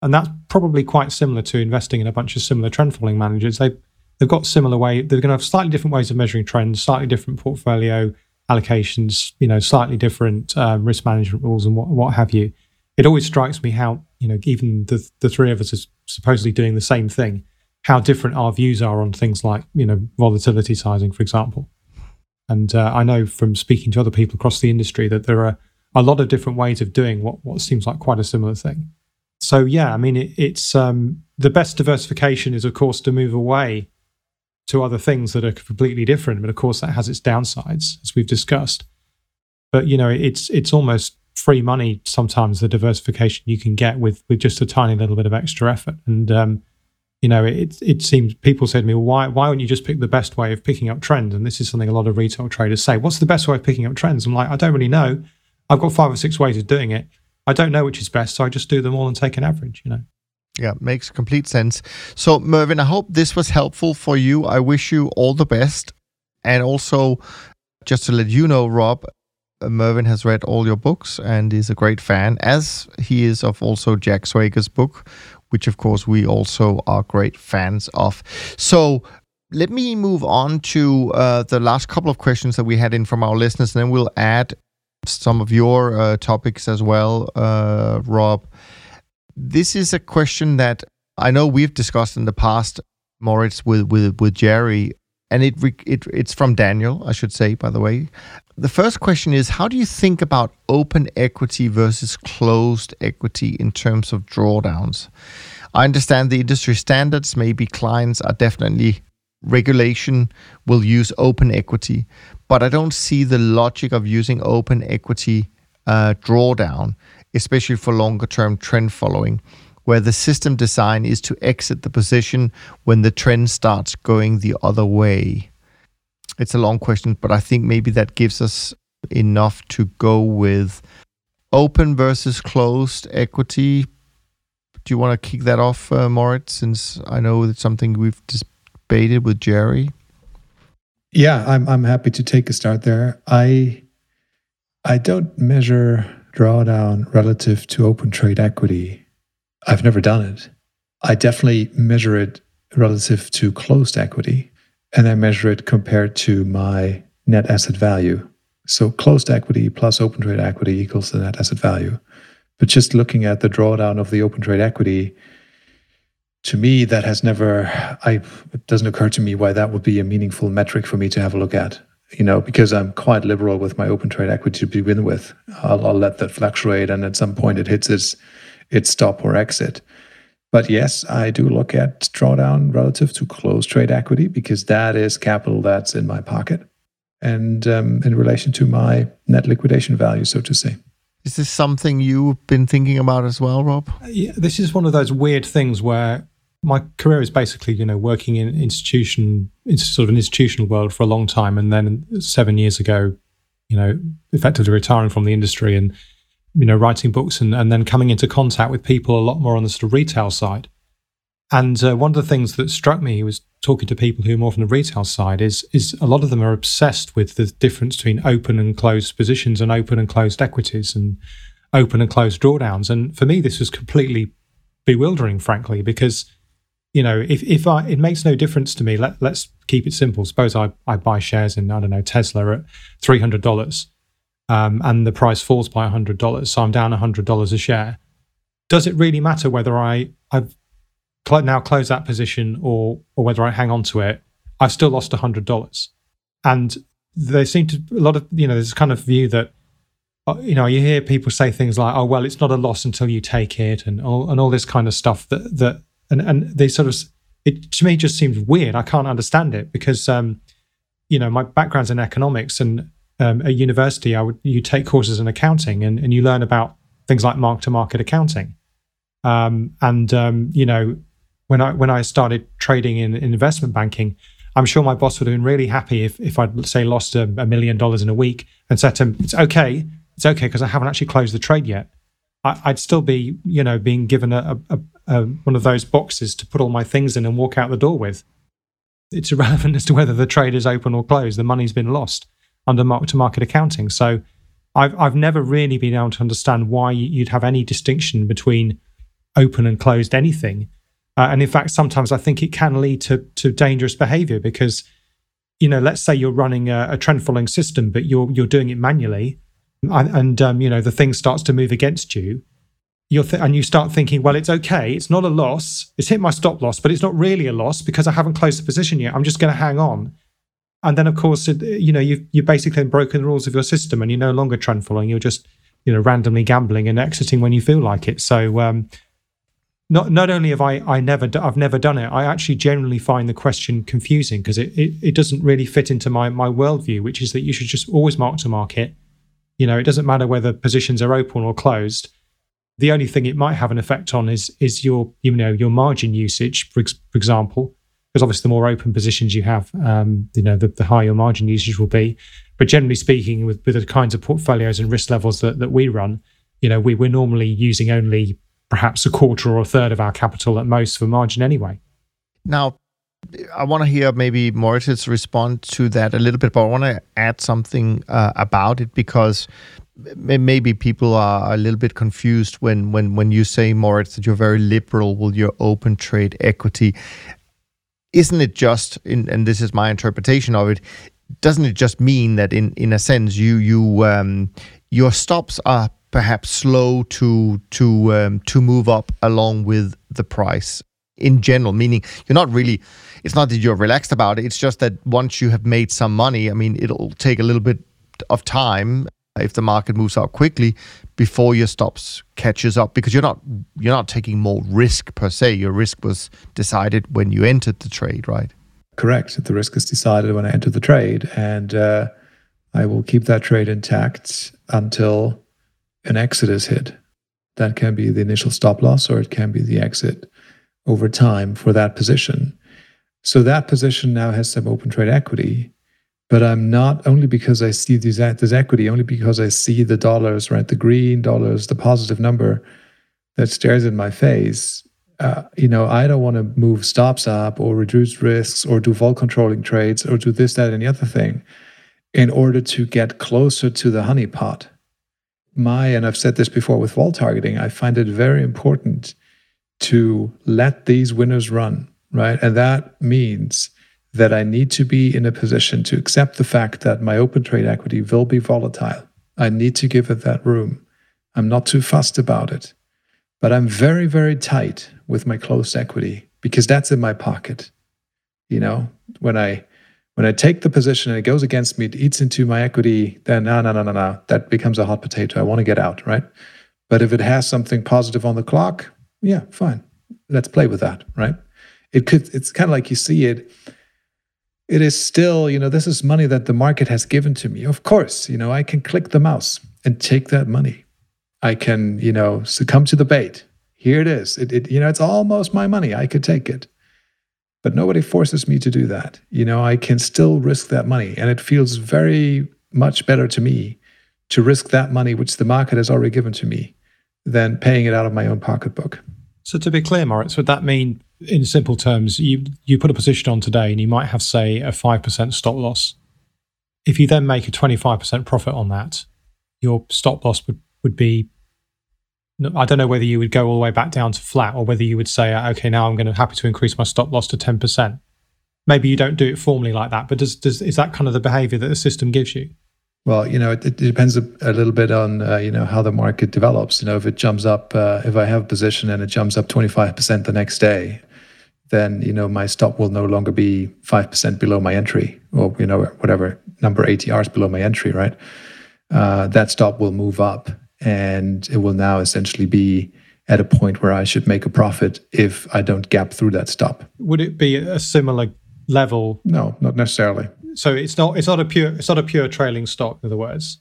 And that's probably quite similar to investing in a bunch of similar trend following managers. They they've got similar way. They're going to have slightly different ways of measuring trends, slightly different portfolio allocations, you know, slightly different um, risk management rules and what what have you. It always strikes me how you know even the the three of us are supposedly doing the same thing, how different our views are on things like you know volatility sizing, for example. And uh, I know from speaking to other people across the industry that there are a lot of different ways of doing what what seems like quite a similar thing. So yeah, I mean, it, it's um, the best diversification is of course to move away to other things that are completely different. But of course, that has its downsides, as we've discussed. But you know, it's it's almost free money sometimes the diversification you can get with with just a tiny little bit of extra effort. And um, you know, it it seems people say to me, why why wouldn't you just pick the best way of picking up trends? And this is something a lot of retail traders say. What's the best way of picking up trends? I'm like, I don't really know. I've got five or six ways of doing it. I don't know which is best, so I just do them all and take an average. You know. Yeah, makes complete sense. So, Mervyn, I hope this was helpful for you. I wish you all the best. And also, just to let you know, Rob, uh, Mervyn has read all your books and is a great fan, as he is of also Jack Schwager's book, which of course we also are great fans of. So, let me move on to uh, the last couple of questions that we had in from our listeners, and then we'll add some of your uh, topics as well, uh, Rob. This is a question that I know we've discussed in the past, Moritz, with with with Jerry, and it, it it's from Daniel, I should say, by the way. The first question is: How do you think about open equity versus closed equity in terms of drawdowns? I understand the industry standards. Maybe clients are definitely regulation will use open equity, but I don't see the logic of using open equity uh, drawdown especially for longer term trend following, where the system design is to exit the position when the trend starts going the other way? It's a long question, but I think maybe that gives us enough to go with open versus closed equity. Do you want to kick that off, uh, Moritz, since I know it's something we've debated with Jerry? Yeah, I'm I'm happy to take a start there. I I don't measure drawdown relative to open trade equity, I've never done it. I definitely measure it relative to closed equity, and I measure it compared to my net asset value. So closed equity plus open trade equity equals the net asset value. But just looking at the drawdown of the open trade equity, to me, that has never, I, it doesn't occur to me why that would be a meaningful metric for me to have a look at you know, because I'm quite liberal with my open trade equity to begin with, I'll, I'll, let that fluctuate, and at some point it hits its its stop or exit. But yes, I do look at drawdown relative to closed trade equity because that is capital that's in my pocket, and um, in relation to my net liquidation value, so to say. Is this something you've been thinking about as well, Rob? Yeah, this is one of those weird things where my career is basically, you know, working in institution, in sort of an institutional world for a long time, and then seven years ago, you know, effectively retiring from the industry and you know writing books and, and then coming into contact with people a lot more on the sort of retail side. And uh, one of the things that struck me was talking to people who are more from the retail side is is a lot of them are obsessed with the difference between open and closed positions and open and closed equities and open and closed drawdowns. And for me, this was completely bewildering, frankly, because you know if if I it makes no difference to me. Let let's keep it simple. Suppose I I buy shares in I don't know Tesla at three hundred dollars. Um, and the price falls by $100, so I'm down $100 a share. Does it really matter whether I, I've cl- now close that position or or whether I hang on to it, I've still lost hundred dollars. And they seem to a lot of you know there's kind of view that uh, you know you hear people say things like oh well it's not a loss until you take it and all and all this kind of stuff that that and and they sort of it to me just seems weird. I can't understand it because um you know my background's in economics and um, at university I would you take courses in accounting and, and you learn about things like mark to market accounting um, and um, you know, when I when I started trading in, in, investment banking, I'm sure my boss would have been really happy if if I'd say lost a, a million dollars in a week and said to him, "It's okay, it's okay because I haven't actually closed the trade yet." I, would still be, you know, being given a, a, a, one of those boxes to put all my things in and walk out the door with. It's irrelevant as to whether the trade is open or closed. The money's been lost under mark to market accounting. So I've I've never really been able to understand why you'd have any distinction between open and closed anything. Uh, and in fact, sometimes I think it can lead to to dangerous behavior because, you know, let's say you're running a, a trend following system, but you're you're doing it manually, and, and um, you know the thing starts to move against you. You're th- and you start thinking, well, it's okay. It's not a loss. It's hit my stop loss, but it's not really a loss because I haven't closed the position yet. I'm just going to hang on. And then, of course, it, you know, you've you basically broken the rules of your system, and you're no longer trend following. You're just, you know, randomly gambling and exiting when you feel like it. So, um, not not only have I I never I've never done it, I actually generally find the question confusing because it, it, it doesn't really fit into my my worldview, which is that you should just always mark to market. You know, it doesn't matter whether positions are open or closed. The only thing it might have an effect on is is your you know your margin usage, for, for example, because obviously the more open positions you have, um, you know, the, the higher your margin usage will be. But generally speaking, with, with the kinds of portfolios and risk levels that, that we run, you know, we, we're normally using only perhaps a quarter or a third of our capital at most for margin anyway. Now, I want to hear maybe Moritz respond to that a little bit, but I want to add something uh, about it because maybe people are a little bit confused when when when you say Moritz that you're very liberal with your open trade equity. Isn't it just in, and this is my interpretation of it? Doesn't it just mean that in in a sense you you um, your stops are perhaps slow to to um, to move up along with the price in general meaning you're not really it's not that you're relaxed about it it's just that once you have made some money i mean it'll take a little bit of time if the market moves up quickly before your stops catches up because you're not you're not taking more risk per se. Your risk was decided when you entered the trade right? Correct. The risk is decided when i entered the trade and uh, i will keep that trade intact until an exit is hit. That can be the initial stop loss or it can be the exit over time for that position. So that position now has some open trade equity, but I'm not only because I see these, this equity, only because I see the dollars, right? The green dollars, the positive number that stares in my face. Uh, you know, I don't want to move stops up or reduce risks or do vol controlling trades or do this, that, and the other thing in order to get closer to the honeypot my, and I've said this before with vol targeting, I find it very important to let these winners run, right? And that means that I need to be in a position to accept the fact that my open trade equity will be volatile. I need to give it that room. I'm not too fussed about it. But I'm very, very tight with my closed equity because that's in my pocket. You know, when I when I take the position and it goes against me, it eats into my equity, then no, no, no, no, no. That becomes a hot potato. I want to get out, right? But if it has something positive on the clock, yeah, fine. Let's play with that, right? It could, it's kind of like you see it. It is still, you know, this is money that the market has given to me. Of course, you know, I can click the mouse and take that money. I can, you know, succumb to the bait. Here it is. It, it you know, it's almost my money. I could take it but nobody forces me to do that. You know, I can still risk that money. And it feels very much better to me to risk that money, which the market has already given to me, than paying it out of my own pocketbook. So, to be clear, Moritz, would that mean in simple terms, you you put a position on today, and you might have say a five percent stop loss. If you then make a twenty five percent profit on that, your stop loss would would be. I don't know whether you would go all the way back down to flat, or whether you would say, okay, now I'm going to happy to increase my stop loss to ten percent. Maybe you don't do it formally like that, but does does is that kind of the behavior that the system gives you? Well, you know, it, it depends a, a, little bit on uh, you know how the market develops. You know, if it jumps up, uh, if I have a position and it jumps up twenty five percent the next day, then you know my stop will no longer be five percent below my entry, or you know whatever number ATRs below my entry. Right, uh, that stop will move up, and it will now essentially be at a point where I should make a profit if I don't gap through that stop. Would it be a similar level? No, not necessarily so it's not it's not a pure it's not a pure trailing stop. In other words,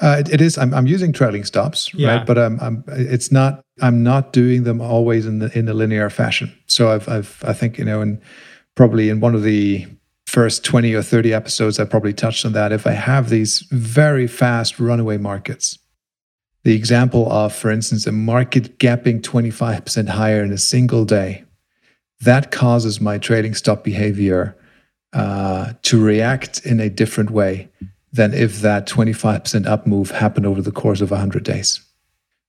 uh, it, it is. I'm, I'm using trailing stops, yeah. right? But I'm, I'm it's not. I'm not doing them always in the in a linear fashion. So I've I've I think you know, and probably in one of the first 20 or 30 episodes, I probably touched on that. If I have these very fast runaway markets, the example of, for instance, a market gapping 25% higher in a single day, that causes my trading stop behavior uh, to react in a different way than if that 25% up move happened over the course of 100 days.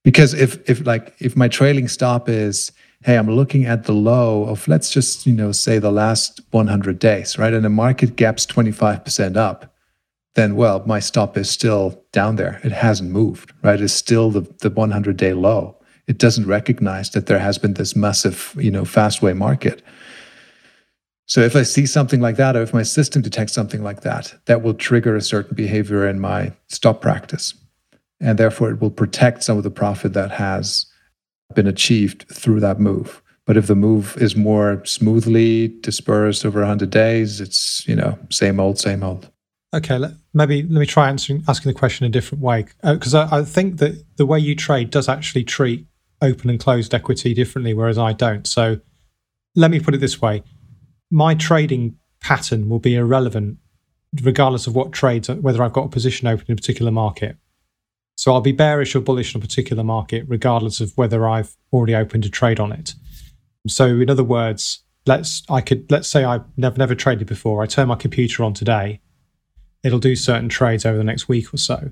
Because if if like if my trailing stop is hey I'm looking at the low of let's just you know say the last 100 days right? And the market gaps 25% up then well my stop is still down there. It hasn't moved right? It's still the the 100 day low. It doesn't recognize that there has been this massive you know fast way market so if I see something like that, or if my system detects something like that, that will trigger a certain behavior in my stop practice. And therefore, it will protect some of the profit that has been achieved through that move. But if the move is more smoothly dispersed over 100 days, it's, you know, same old, same old. Okay, let, maybe let me try answering, asking the question a different way. Because uh, I, I think that the way you trade does actually treat open and closed equity differently, whereas I don't. So let me put it this way my trading pattern will be irrelevant regardless of what trades, whether I've got a position open in a particular market. So I'll be bearish or bullish on a particular market, regardless of whether I've already opened a trade on it. So in other words, let's I could let's say I've never never traded before. I turn my computer on today. It'll do certain trades over the next week or so.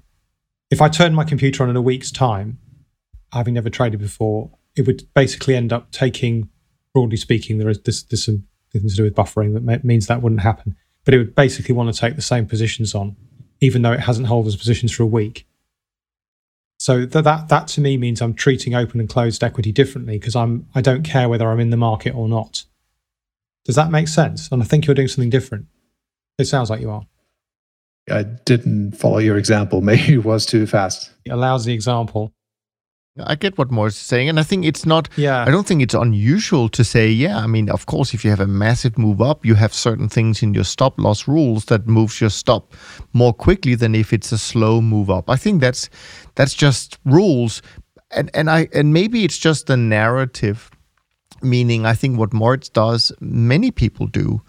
If I turn my computer on in a week's time, having never traded before, it would basically end up taking, broadly speaking, there is this, there's some nothing to do with buffering that means that wouldn't happen. But it would basically want to take the same positions on, even though it hasn't held those positions for a week. So that, that that to me means I'm treating open and closed equity differently because I'm I don't care whether I'm in the market or not. Does that make sense? And I think you're doing something different. It sounds like you are. I didn't follow your example. Maybe it was too fast. It allows the example I get what Moritz is saying, and I think it's not. Yeah. I don't think it's unusual to say, yeah. I mean, of course, if you have a massive move up, you have certain things in your stop loss rules that moves your stop more quickly than if it's a slow move up. I think that's that's just rules, and and I and maybe it's just the narrative. Meaning, I think what Moritz does, many people do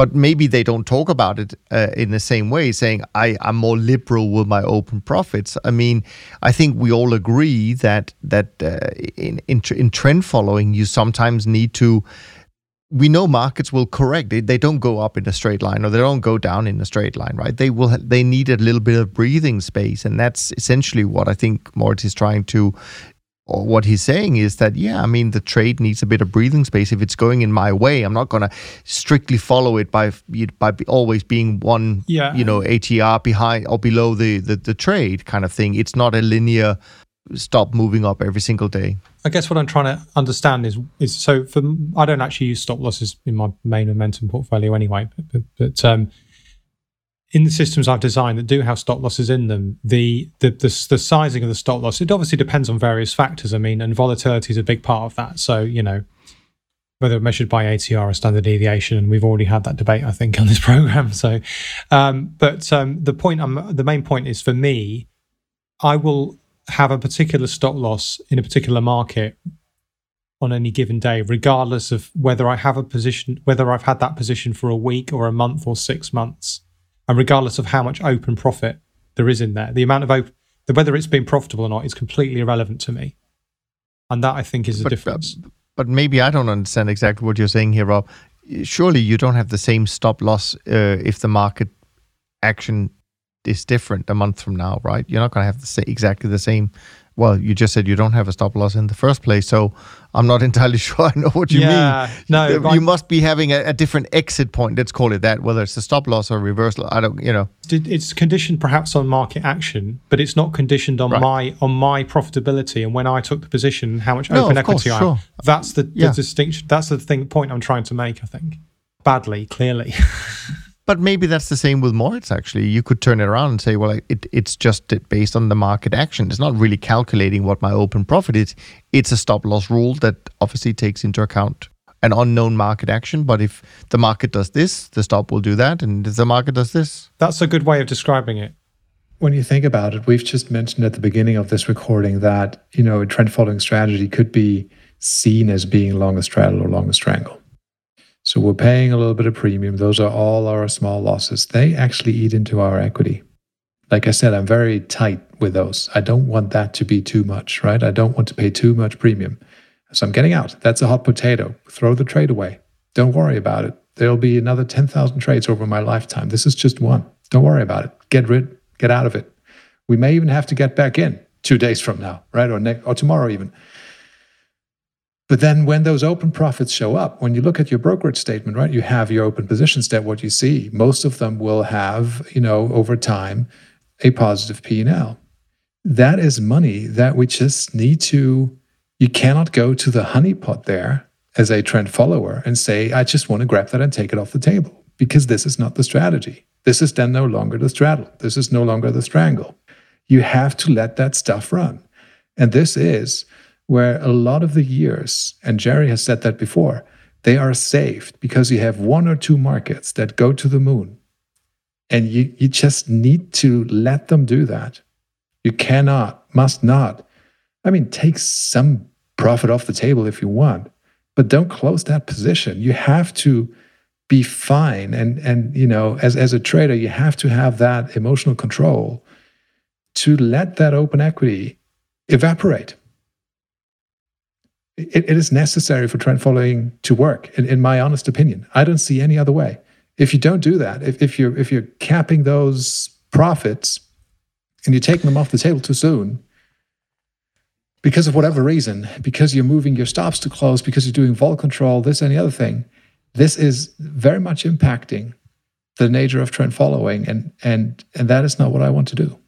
but maybe they don't talk about it uh, in the same way, saying I, I'm more liberal with my open profits. I mean, I think we all agree that that uh, in, in in trend following, you sometimes need to. We know markets will correct it; they don't go up in a straight line or they don't go down in a straight line, right? They will. They need a little bit of breathing space, and that's essentially what I think Moritz is trying to or what he's saying is that yeah i mean the trade needs a bit of breathing space. If it's going in my way i'm not going to strictly follow it by by always being one yeah. you know atr behind or below the, the the trade kind of thing. It's not a linear stop moving up every single day. I guess what i'm trying to understand is is so for i don't actually use stop losses in my main momentum portfolio anyway but, but, but um in the systems I've designed that do have stop losses in them, the, the the the, sizing of the stop loss it obviously depends on various factors. I mean, and volatility is a big part of that. So you know, whether measured by ATR or standard deviation, and we've already had that debate, I think, on this program. So, um, but um, the point, I'm, the main point is for me, I will have a particular stop loss in a particular market on any given day, regardless of whether I have a position, whether I've had that position for a week or a month or six months and regardless of how much open profit there is in there, the amount of open, whether it's been profitable or not is completely irrelevant to me. And that I think is the but, difference. but maybe I don't understand exactly what you're saying here, Rob. Surely you don't have the same stop loss uh, if the market action is different a month from now, right? You're not going to have the sa- exactly the same well, you just said you don't have a stop loss in the first place, so I'm not entirely sure I know what you yeah, mean. No, you must be having a, a, different exit point. Let's call it that. Whether it's a stop loss or reversal, I don't. You know, it's conditioned perhaps on market action, but it's not conditioned on right. my on my profitability and when I took the position, how much no, open equity course, I sure. That's the, the yeah. distinction. That's the thing point I'm trying to make. I think badly, clearly. But maybe that's the same with Moritz, actually. You could turn it around and say, well, it, it's just based on the market action. It's not really calculating what my open profit is. It's a stop loss rule that obviously takes into account an unknown market action. But if the market does this, the stop will do that. And if the market does this. That's a good way of describing it. When you think about it, we've just mentioned at the beginning of this recording that, you know, a trend following strategy could be seen as being long a straddle or long a strangle. So we're paying a little bit of premium. Those are all our small losses. They actually eat into our equity. Like I said, I'm very tight with those. I don't want that to be too much, right? I don't want to pay too much premium. So I'm getting out. That's a hot potato. Throw the trade away. Don't worry about it. There'll be another 10,000 trades over my lifetime. This is just one. Don't worry about it. Get rid, get out of it. We may even have to get back in two days from now, right? Or, ne- or tomorrow even. But then when those open profits show up, when you look at your brokerage statement, right, you have your open positions that what you see, most of them will have, you know, over time a positive P&L. That is money that we just need to you cannot go to the honeypot there as a trend follower and say, I just want to grab that and take it off the table because this is not the strategy. This is then no longer the straddle. This is no longer the strangle. You have to let that stuff run. And this is where a lot of the years, and Jerry has said that before, they are saved because you have one or two markets that go to the moon. And you, you just need to let them do that. You cannot, must not. I mean, take some profit off the table if you want, but don't close that position. You have to be fine. And, and you know, as, as a trader, you have to have that emotional control to let that open equity evaporate it, it is necessary for trend following to work, in, in, my honest opinion. I don't see any other way. If you don't do that, if, if you're if you're capping those profits and you're taking them off the table too soon, because of whatever reason, because you're moving your stops to close, because you're doing vol control, this any other thing, this is very much impacting the nature of trend following, and and and that is not what I want to do.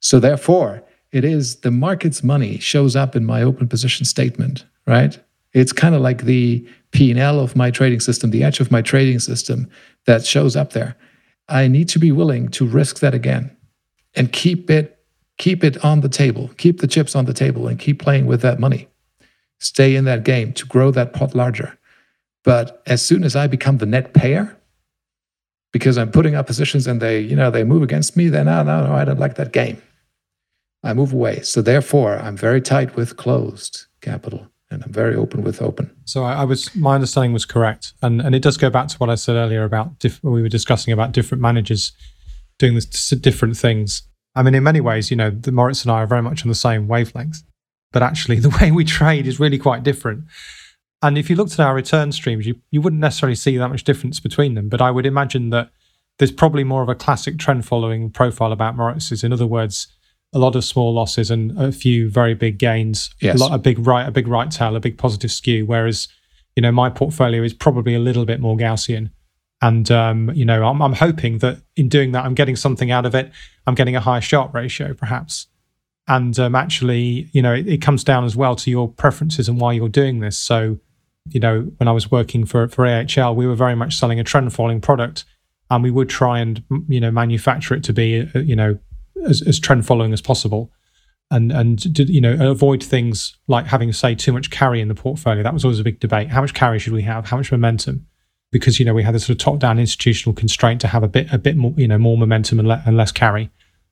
So therefore, it is the market's money shows up in my open position statement right? It's kind of like the P&L of my trading system, the edge of my trading system that shows up there. I need to be willing to risk that again and keep it keep it on the table, keep the chips on the table and keep playing with that money. Stay in that game to grow that pot larger. But as soon as I become the net payer, because I'm putting up positions and they, you know, they move against me, then no, no, no, I don't like that game. I move away. So therefore, I'm very tight with closed capital and I'm very open with open. So I, I, was my understanding was correct, and and it does go back to what I said earlier about diff, we were discussing about different managers doing this different things. I mean, in many ways, you know, the Moritz and I are very much on the same wavelength, but actually, the way we trade is really quite different. And if you looked at our return streams, you you wouldn't necessarily see that much difference between them. But I would imagine that there's probably more of a classic trend following profile about Moritz's. In other words a lot of small losses and a few very big gains. Yes. A, lot, a big right, a big right tail, a big positive skew. Whereas, you know, my portfolio is probably a little bit more Gaussian. And um, you know, I'm, I'm hoping that in doing that, I'm getting something out of it. I'm getting a higher Sharpe ratio, perhaps. And um, actually, you know, it, it comes down as well to your preferences and why you're doing this. So, you know, when I was working for for AHL, we were very much selling a trend following product, and we would try and you know manufacture it to be uh, you know as, as trend following as possible. And and you know avoid things like having say too much carry in the portfolio. That was always a big debate. How much carry should we have? How much momentum? Because you know we had this sort of top down institutional constraint to have a bit a bit more you know more momentum and, le- and less carry.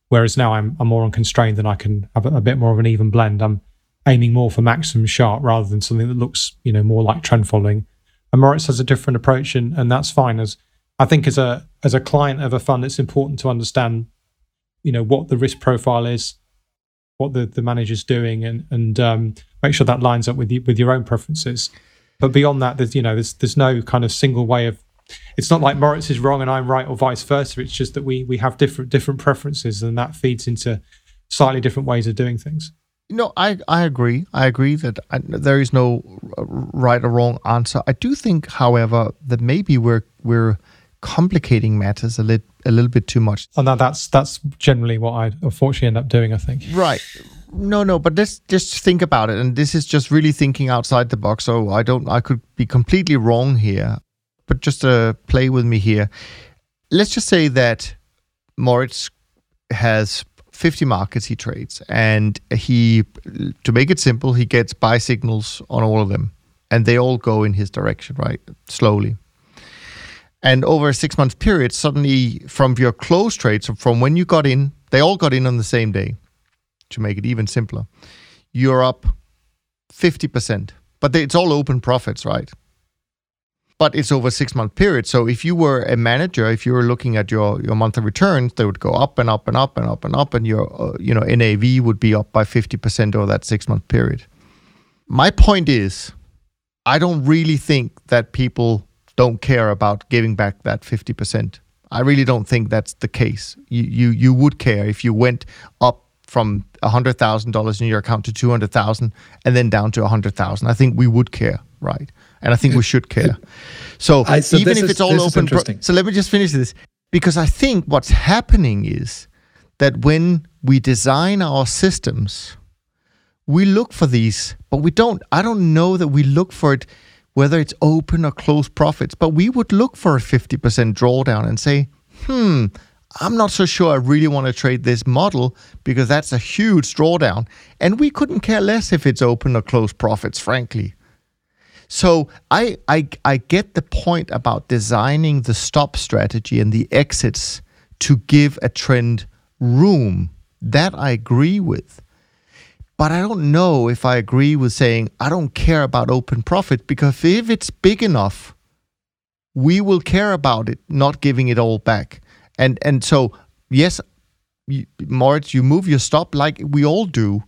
Whereas now I'm I'm more unconstrained and I can have a, a, bit more of an even blend. I'm aiming more for maximum Sharpe rather than something that looks you know more like trend following. And Moritz has a different approach and and that's fine. As I think as a as a client of a fund it's important to understand you know what the risk profile is, what the the manager's doing, and and um, make sure that lines up with you, with your own preferences. But beyond that, there's you know there's there's no kind of single way of. It's not like Moritz is wrong and I'm right, or vice versa. It's just that we we have different different preferences, and that feeds into slightly different ways of doing things. No, I, I agree. I agree that I, there is no right or wrong answer. I do think, however, that maybe we're we're complicating matters a little a little bit too much. And that, that's that's generally what I unfortunately end up doing. I think. Right. No, no, but let's just think about it. And this is just really thinking outside the box. So I don't. I could be completely wrong here, but just uh, play with me here. Let's just say that Moritz has 50 markets he trades and he to make it simple he gets buy signals on all of them and they all go in his direction right slowly and over a six month period suddenly from your close trades from when you got in they all got in on the same day to make it even simpler you're up 50% but it's all open profits right but it's over a six month period. So if you were a manager, if you were looking at your your monthly returns, they would go up and up and up and up and up, and your uh, you know NAV would be up by fifty percent over that six month period. My point is, I don't really think that people don't care about giving back that fifty percent. I really don't think that's the case. You you you would care if you went up from hundred thousand dollars in your account to two hundred thousand and then down to a hundred thousand. I think we would care, right? and I think we should care. So, I, so even if is, it's all open, pro- so let me just finish this because I think what's happening is that when we design our systems, we look for these, but we don't. I don't know that we look for it whether it's open or closed profits, but we would look for a 50% drawdown and say, hmm, I'm not so sure I really want to trade this model because that's a huge drawdown. And we couldn't care less if it's open or closed profits, frankly. So I, I I get the point about designing the stop strategy and the exits to give a trend room. That I agree with. But I don't know if I agree with saying I don't care about open profit because if it's big enough, we will care about it, not giving it all back. And and so yes, you, Moritz, you move your stop like we all do,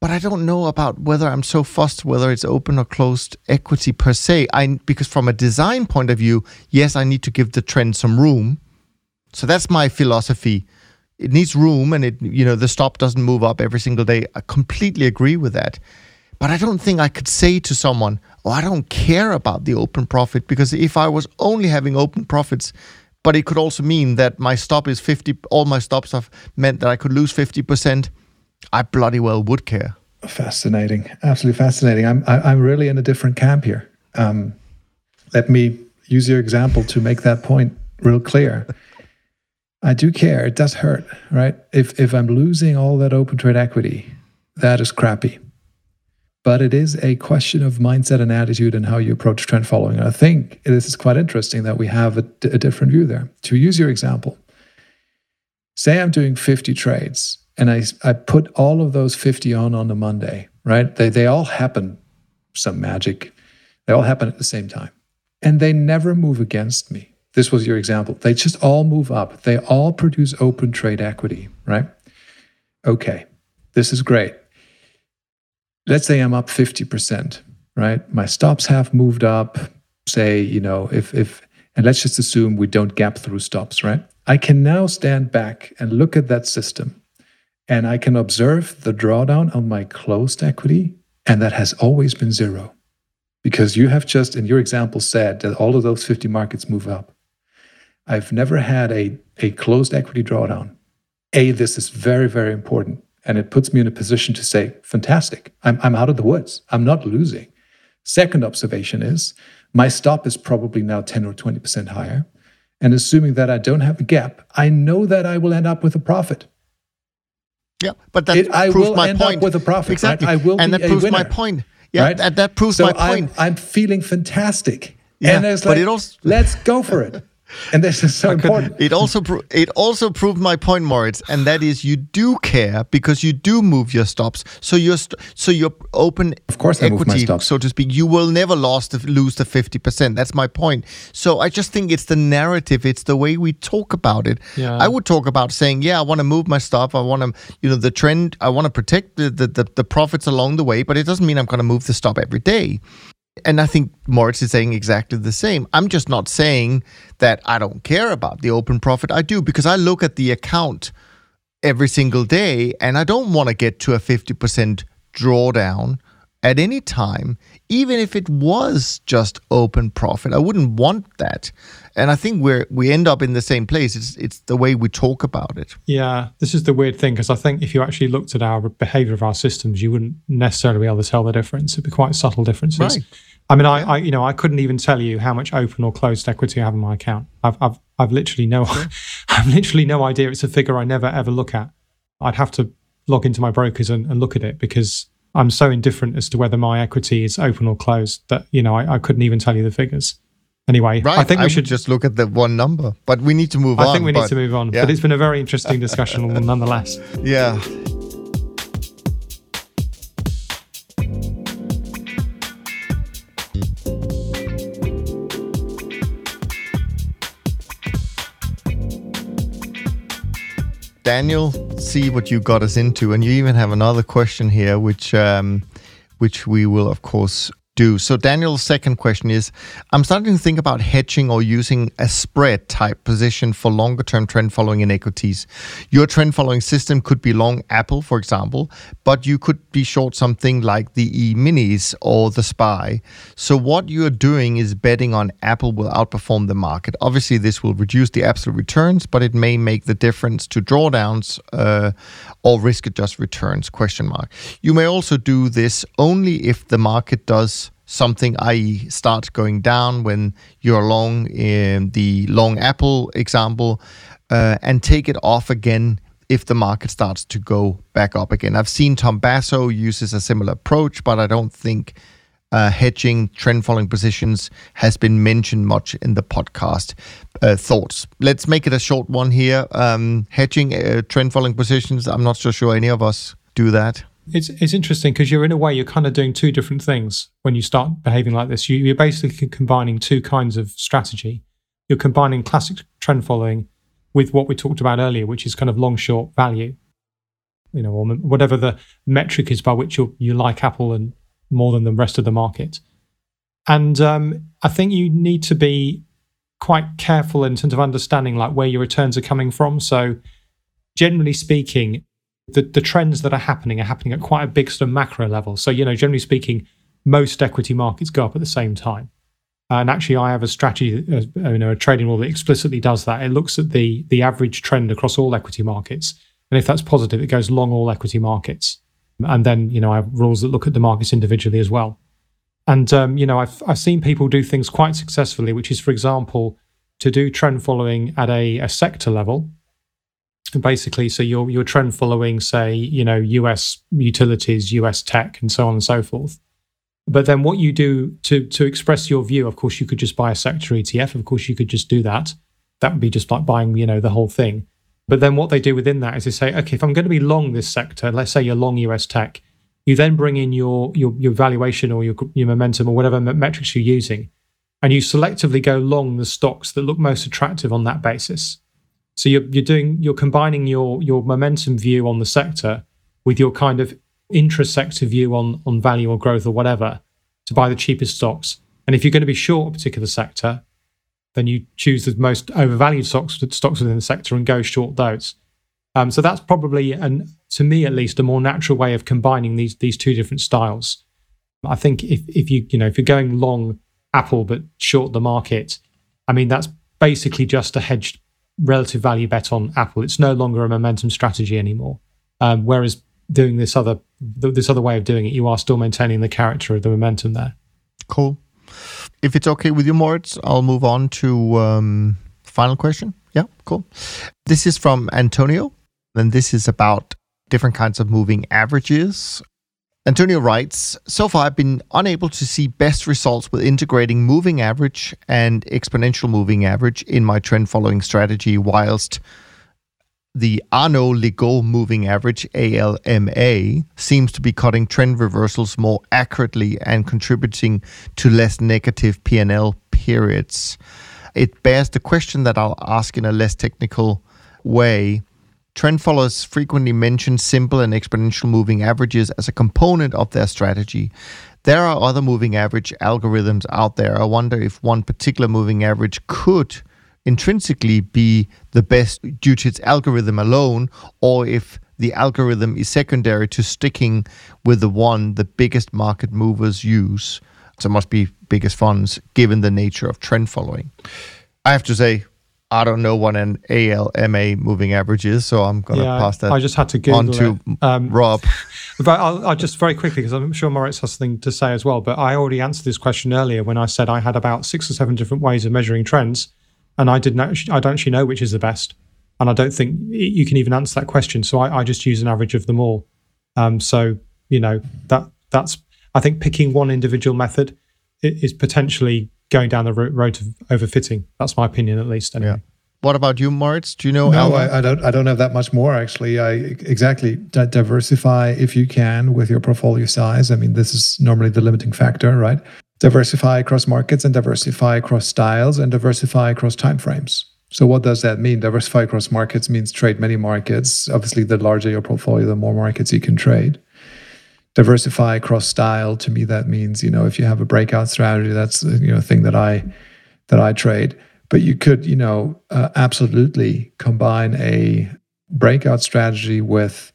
but I don't know about whether I'm so fussed whether it's open or closed equity per se. I because from a design point of view, yes, I need to give the trend some room. So that's my philosophy. It needs room, and it you know the stop doesn't move up every single day. I completely agree with that, but I don't think I could say to someone, "Oh, I don't care about the open profit," because if I was only having open profits, but it could also mean that my stop is fifty. All my stops have meant that I could lose fifty percent I bloody well would care. Fascinating, absolutely fascinating. I'm I, am i am really in a different camp here. Um, let me use your example to make that point real clear. I do care. It does hurt, right? If if I'm losing all that open trade equity, that is crappy. But it is a question of mindset and attitude and how you approach trend following. And I think this is quite interesting that we have a, a different view there. To use your example, say I'm doing 50 trades and I, I put all of those 50 on on the Monday, right? They, they all happen, some magic. They all happen at the same time. And they never move against me. This was your example. They just all move up. They all produce open trade equity, right? Okay, this is great. Let's say I'm up 50%, right? My stops have moved up. Say, you know, if, if, and let's just assume we don't gap through stops, right? I can now stand back and look at that system and I can observe the drawdown on my closed equity, and that has always been zero. Because you have just, in your example, said that all of those 50 markets move up. I've never had a, a closed equity drawdown. A, this is very, very important. And it puts me in a position to say, fantastic, I'm, I'm out of the woods. I'm not losing. Second observation is my stop is probably now 10 or 20% higher. And assuming that I don't have a gap, I know that I will end up with a profit. Yeah, but that it, I proves my point. with a profit. Exactly, right? I will, and that proves my point. Yeah, right? that, that proves so my point. I'm, I'm feeling fantastic. Yeah, and there's like, but it also let's go for it. and this is so important. It also pro- it also proved my point, Moritz, and that is you do care because you do move your stops. So you're st- so you're open. Of course, equity, so to speak. You will never lost the, lose the fifty percent. That's my point. So I just think it's the narrative. It's the way we talk about it. Yeah. I would talk about saying, yeah, I want to move my stop. I want to, you know, the trend. I want to protect the, the the, the profits along the way, but it doesn't mean I'm going to move the stop every day. And I think Moritz is saying exactly the same. I'm just not saying that I don't care about the open profit. I do because I look at the account every single day and I don't want to get to a 50% drawdown at any time, even if it was just open profit. I wouldn't want that. And I think we're we end up in the same place. It's it's the way we talk about it. Yeah, this is the weird thing because I think if you actually looked at our behavior of our systems, you wouldn't necessarily be able to tell the difference. It'd be quite subtle differences. Right. I mean, I, I, you know, I couldn't even tell you how much open or closed equity I have in my account. I've, I've, I've literally no, I've literally no idea. It's a figure I never ever look at. I'd have to log into my brokers and, and look at it because I'm so indifferent as to whether my equity is open or closed that you know I, I couldn't even tell you the figures. Anyway, right. I think we I should just look at the one number, but we need to move I on. I think we but, need to move on, yeah. but it's been a very interesting discussion nonetheless. Yeah. Daniel, see what you got us into, and you even have another question here, which um, which we will of course do. So Daniel's second question is I'm starting to think about hedging or using a spread type position for longer term trend following in equities. Your trend following system could be long Apple, for example, but you could be short something like the E minis or the SPY. So what you're doing is betting on Apple will outperform the market. Obviously, this will reduce the absolute returns, but it may make the difference to drawdowns uh, or risk adjusted returns question mark. You may also do this only if the market does something, i.e., start going down when you're long in the long Apple example, uh, and take it off again if the market starts to go back up again. I've seen Tom Basso uses a similar approach, but I don't think uh, hedging trend following positions has been mentioned much in the podcast. Uh, thoughts? Let's make it a short one here. Um, hedging uh, trend following positions. I'm not so sure any of us do that. It's it's interesting because you're in a way you're kind of doing two different things when you start behaving like this. You, you're basically combining two kinds of strategy. You're combining classic trend following with what we talked about earlier, which is kind of long short value. You know, or whatever the metric is by which you you like Apple and more than the rest of the market. And um, I think you need to be quite careful in terms of understanding like where your returns are coming from. So, generally speaking, the, the trends that are happening are happening at quite a big sort of macro level. So, you know, generally speaking, most equity markets go up at the same time. And actually, I have a strategy, uh, you know, a trading rule that explicitly does that. It looks at the the average trend across all equity markets, and if that's positive, it goes long all equity markets. And then, you know, I have rules that look at the markets individually as well. And um, you know, I've I've seen people do things quite successfully, which is, for example, to do trend following at a, a sector level basically so you're you're trend following say you know US utilities US tech and so on and so forth. But then what you do to to express your view of course you could just buy a sector ETF of course you could just do that. That would be just like buying you know the whole thing. But then what they do within that is they say okay if I'm going to be long this sector let's say you're long US tech you then bring in your your your valuation or your your momentum or whatever metrics you're using and you selectively go long the stocks that look most attractive on that basis so you're you're doing you're combining your your momentum view on the sector with your kind of intra-sector view on on value or growth or whatever to buy the cheapest stocks. And if you're going to be short a particular sector, then you choose the most overvalued stocks stocks within the sector and go short those. Um, so that's probably, and to me at least, a more natural way of combining these these two different styles. I think if if you you know if you're going long Apple but short the market, I mean that's basically just a hedged relative value bet on Apple. It's no longer a momentum strategy anymore. Um, whereas doing this other this other way of doing it, you are still maintaining the character of the momentum there. Cool. If it's okay with you, Moritz, I'll move on to um, final question. Yeah, cool. This is from Antonio, and this is about different kinds of moving averages. Antonio writes So far, I've been unable to see best results with integrating moving average and exponential moving average in my trend following strategy, whilst the Arnaud Legoux moving average, ALMA, seems to be cutting trend reversals more accurately and contributing to less negative PL periods. It bears the question that I'll ask in a less technical way Trend followers frequently mention simple and exponential moving averages as a component of their strategy. There are other moving average algorithms out there. I wonder if one particular moving average could intrinsically be the best due to its algorithm alone, or if the algorithm is secondary to sticking with the one the biggest market movers use. So must be biggest funds given the nature of trend following. I have to say, I don't know what an ALMA moving average is, so I'm going to yeah, pass that. I just had to Google on to um, Rob. But I'll, I'll, just very quickly because I'm sure Moritz has something to say as well. But I already answered this question earlier when I said I had about six or seven different ways of measuring trends, and I didn't. Actually, I don't actually know which is the best, and I don't think you can even answer that question. So I, I just use an average of them all. Um, so you know that that's. I think picking one individual method is potentially going down the road of overfitting. That's my opinion, at least. Anyway. Yeah. What about you, Moritz? Do you know? No, I, I, don't. I don't have that much more actually. I exactly D- diversify if you can with your portfolio size. I mean, this is normally the limiting factor, right? Diversify across markets and diversify across styles and diversify across timeframes. So, what does that mean? Diversify across markets means trade many markets. Obviously, the larger your portfolio, the more markets you can trade diversify across style to me that means you know if you have a breakout strategy that's you know thing that i that i trade. But you could you know uh, absolutely combine a breakout strategy with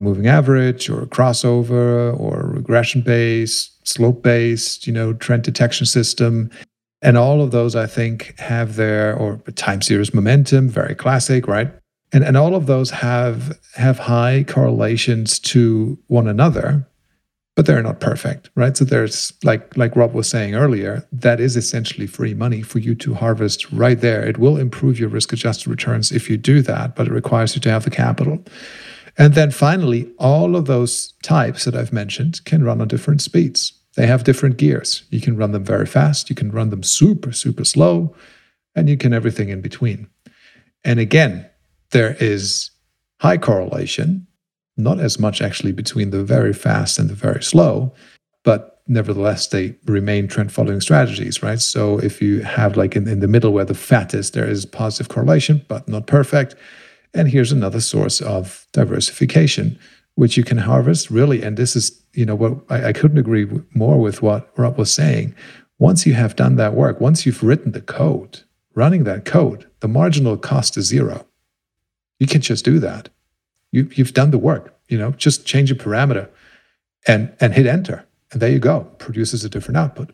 moving average or crossover or regression based slope based you know trend detection system. And all of those i think have their or time series momentum very classic right? And and all of those have have high correlations to one another but they're not perfect right? So there's like like rob was saying earlier that is essentially free money for you to harvest right there. It will improve your risk adjusted returns if you do that but it requires you to have the capital. And then finally all of those types that i've mentioned can run on different speeds. They have different gears. You can run them very fast. You can run them super super slow and you can everything in between. And again there is high correlation not as much actually between the very fast and the very slow, but nevertheless they remain trend following strategies, right? So if you have like in, in the middle where the fat is, there is positive correlation, but not perfect. And here's another source of diversification, which you can harvest really. And this is, you know, what I, I couldn't agree more with what Rob was saying. Once you have done that work, once you've written the code, running that code, the marginal cost is zero. You can just do that you, you've done the work. You know, just change a parameter and and hit enter, and there you go. Produces a different output.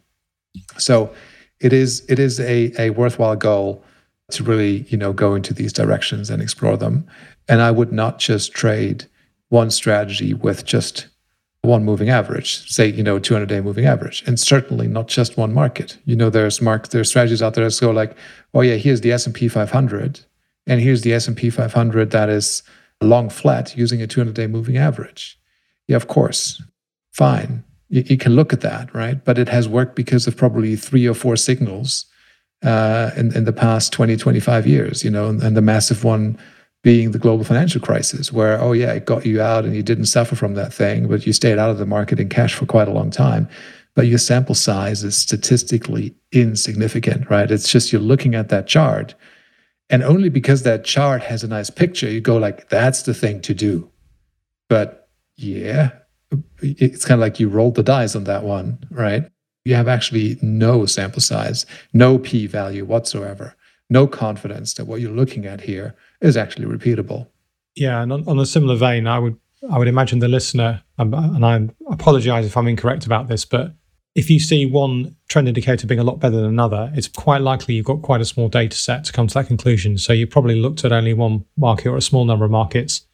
So it is it is a a worthwhile goal to really you know go into these directions and explore them. And I would not just trade one strategy with just one moving average, say, you know, 200 day moving average, and certainly not just one market. You know, there's mark, there's strategies out there that go like, oh yeah, here's the S&P 500, and here's the S&P 500 that is long flat using a 200 day moving average. Yeah, of course, fine. You, you, can look at that, right? But it has worked because of probably three or four signals uh, in, in the past 20, 25 years, you know, and, and the massive one being the global financial crisis, where, oh, yeah, it got you out and you didn't suffer from that thing, but you stayed out of the market in cash for quite a long time. But your sample size is statistically insignificant, right? It's just you're looking at that chart and only because that chart has a nice picture, you go like, that's the thing to do. But yeah, it's kind of like you rolled the dice on that one, right? You have actually no sample size, no p value whatsoever, no confidence that what you're looking at here is actually repeatable. Yeah, and on, on a similar vein, I would I would imagine the listener, and I apologize if I'm incorrect about this, but if you see one trend indicator being a lot better than another, it's quite likely you've got quite a small data set to come to that conclusion. So you probably looked at only one market or a small number of markets,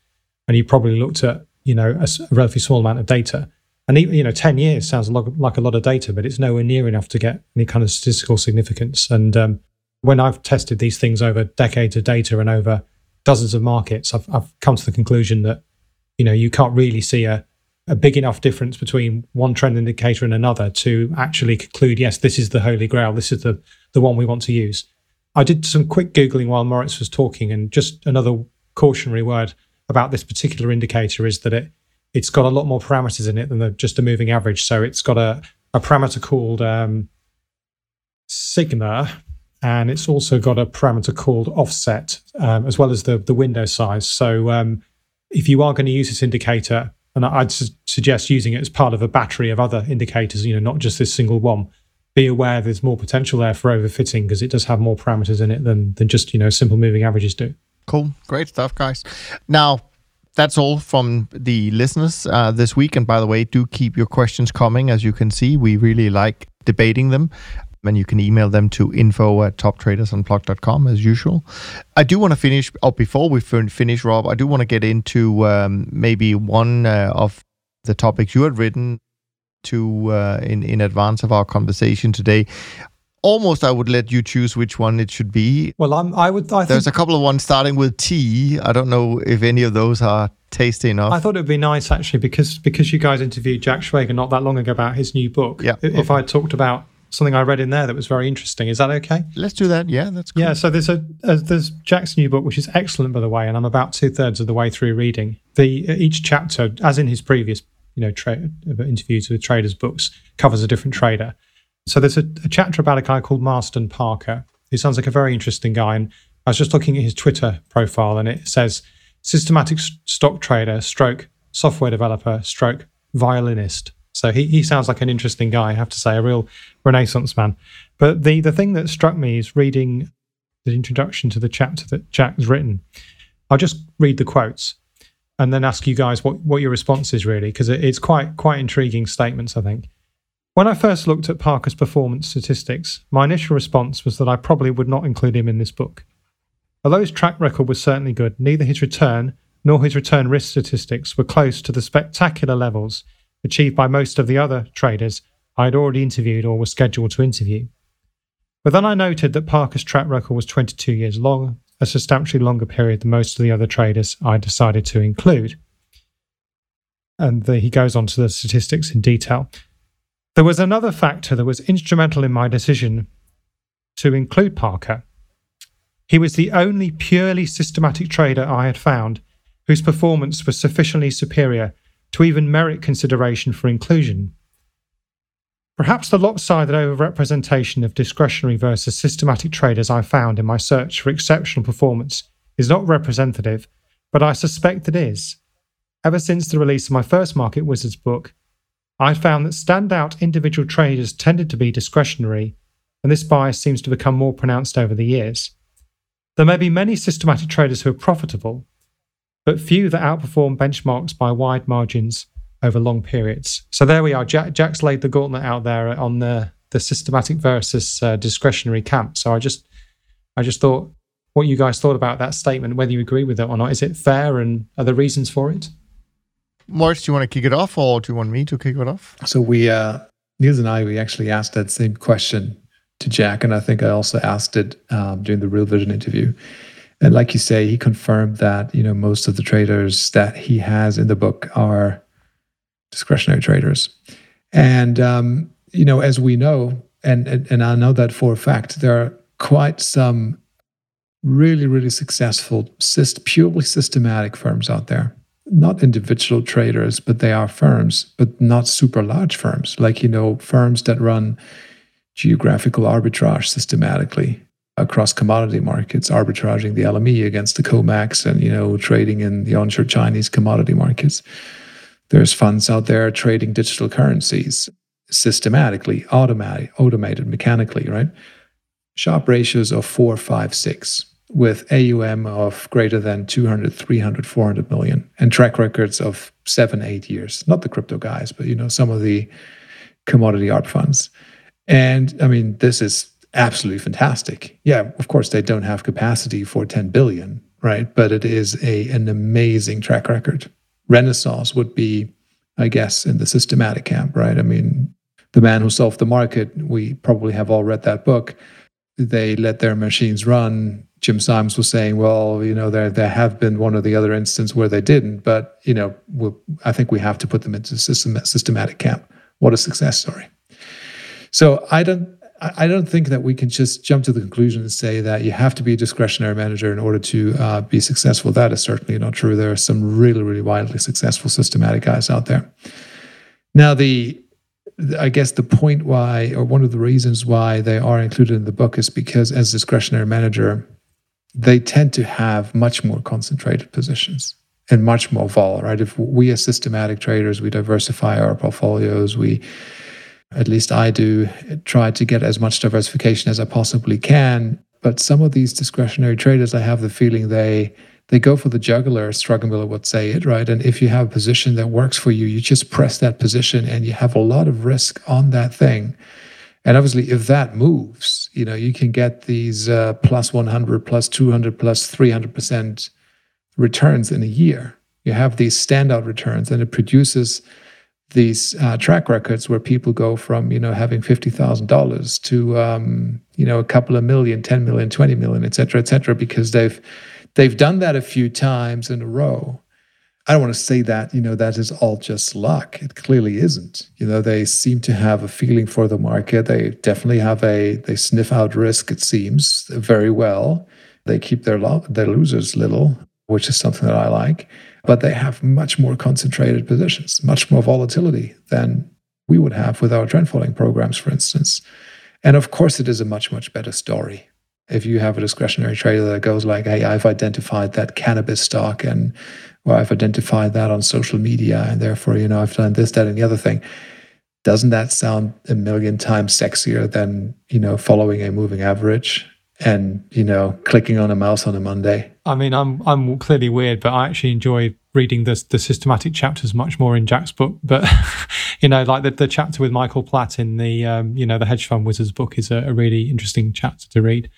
and you probably looked at you know a, relatively small amount of data. And even, you know, ten years sounds like, like a lot of data, but it's nowhere near enough to get any kind of statistical significance. And um, when I've tested these things over decades of data and over dozens of markets, I've, I've come to the conclusion that you know you can't really see a a big enough difference between one trend indicator and another to actually conclude, yes, this is the holy grail. This is the, the one we want to use. I did some quick Googling while Moritz was talking, and just another cautionary word about this particular indicator is that it, it's got a lot more parameters in it than the, just a moving average. So it's got a, a parameter called um, sigma and it's also got a parameter called offset, um, as well as the the window size. So um, if you are going to use this indicator, and I'd su- suggest using it as part of a battery of other indicators, you know, not just this single one. Be aware there's more potential there for overfitting because it does have more parameters in it than than just you know simple moving averages do. Cool, great stuff, guys. Now that's all from the listeners uh, this week. And by the way, do keep your questions coming. As you can see, we really like debating them. And you can email them to info at toptradersunplugged.com as usual. I do want to finish, or before we finish, Rob, I do want to get into um, maybe one uh, of the topics you had written to uh, in in advance of our conversation today almost I would let you choose which one it should be. Well, I'm, I would. I There's a couple of ones starting with T. I don't know if any of those are tasty enough. I thought it would be nice actually because because you guys interviewed Jack Schwager not that long ago about his new book. Yeah. If okay. I talked about something I read in there that was very interesting, is that okay? Let's do that. Yeah, that's cool. Yeah. So there's a, a there's Jack's new book, which is excellent by the way, and I'm about two thirds of the way through reading. The uh, each chapter, as in his previous you know tra- uh, interviews with traders books, covers a different trader. So there's a, a, chapter about a guy called Marsten Parker, He sounds like a very interesting guy. And I was just looking at his Twitter profile, and it says systematic stock trader, stroke software developer, stroke violinist. So he, he sounds like an interesting guy, I have to say, a real renaissance man. But the, the thing that struck me is reading the introduction to the chapter that Jack's written. I'll just read the quotes and then ask you guys what, what your response is really, because it, it's quite quite intriguing statements, I think. When I first looked at Parker's performance statistics, my initial response was that I probably would not include him in this book. Although his track record was certainly good, neither his return nor his return risk statistics were close to the spectacular levels achieved by most of the other traders I had already interviewed or was scheduled to interview. But then I noted that Parker's track record was 22 years long, a substantially longer period than most of the other traders I decided to include. And the, he goes on to the statistics in detail. There was another factor that was instrumental in my decision to include Parker. He was the only purely systematic trader I had found whose performance was sufficiently superior to even merit consideration for inclusion. Perhaps the lopsided overrepresentation of discretionary versus systematic traders I found in my search for exceptional performance is not representative, but I suspect it is. Ever since the release of my first Market Wizards book, I found that standout individual traders tended to be discretionary, and this bias seems to become more pronounced over the years. There may be many systematic traders who are profitable, but few that outperform benchmarks by wide margins over long periods. So there we are. Jack, Jack's laid the gauntlet out there on the the systematic versus uh, discretionary camp. So I just I just thought what you guys thought about that statement, whether you agree with it or not. Is it fair, and are there reasons for it? Moritz, do you want to kick it off or do you want me to kick it off? So we, uh, Niels and I, we actually asked that same question to Jack. And I think I also asked it um, during the Real Vision interview. And like you say, he confirmed that, you know, most of the traders that he has in the book are discretionary traders. And, um, you know, as we know, and, and, and I know that for a fact, there are quite some really, really successful, syst- purely systematic firms out there. Not individual traders, but they are firms, but not super large firms, like, you know, firms that run geographical arbitrage systematically across commodity markets, arbitraging the LME against the COMEX and, you know, trading in the onshore Chinese commodity markets. There's funds out there trading digital currencies systematically, automatic, automated, mechanically, right? Sharpe ratios of four, five, six with AUM of greater than 200, 300, 400 million and track records of seven, eight years. Not the crypto guys, but you know, some of the commodity arb funds. And I mean, this is absolutely fantastic. Yeah, of course they don't have capacity for 10 billion, right? But it is a an amazing track record. Renaissance would be, I guess, in the systematic camp, right? I mean, the man who solved the market, we probably have all read that book. They let their machines run Jim Simons was saying, well, you know, there there have been one or the other instance where they didn't, but you know, we'll, I think we have to put them into system, systematic camp. What a success story! So I don't I don't think that we can just jump to the conclusion and say that you have to be a discretionary manager in order to uh, be successful. That is certainly not true. There are some really really wildly successful systematic guys out there. Now the I guess the point why, or one of the reasons why they are included in the book is because as discretionary manager, they tend to have much more concentrated positions and much more vol, right? If we as systematic traders, we diversify our portfolios, we at least I do try to get as much diversification as I possibly can. But some of these discretionary traders, I have the feeling they they go for the juggler, as would say it, right? And if you have a position that works for you, you just press that position and you have a lot of risk on that thing. And obviously, if that moves, you know, you can get these uh, plus 100, plus 200, plus 300% returns in a year. You have these standout returns, and it produces these uh, track records where people go from you know having fifty thousand dollars to um, you know a couple of million, 10 million, 20 million, et cetera, et cetera, because they've they've done that a few times in a row. I don't want to say that, you know, that is all just luck. It clearly isn't. You know, they seem to have a feeling for the market. They definitely have a, they sniff out risk, it seems, very well. They keep their, lo- their losers little, which is something that I like. But they have much more concentrated positions, much more volatility than we would have with our trend following programs, for instance. And of course, it is a much, much better story if you have a discretionary trader that goes like, hey, I've identified that cannabis stock and or I've identified that on social media and therefore, you know, I've done this, that, and the other thing. Doesn't that sound a million times sexier than, you know, following a moving average and, you know, clicking on a mouse on a Monday? I mean, I'm I'm clearly weird, but I actually enjoy reading the the systematic chapters much more in Jack's book. But you know, like the, the chapter with Michael Platt in the um, you know the hedge fund wizards book is a, a really interesting chapter to read.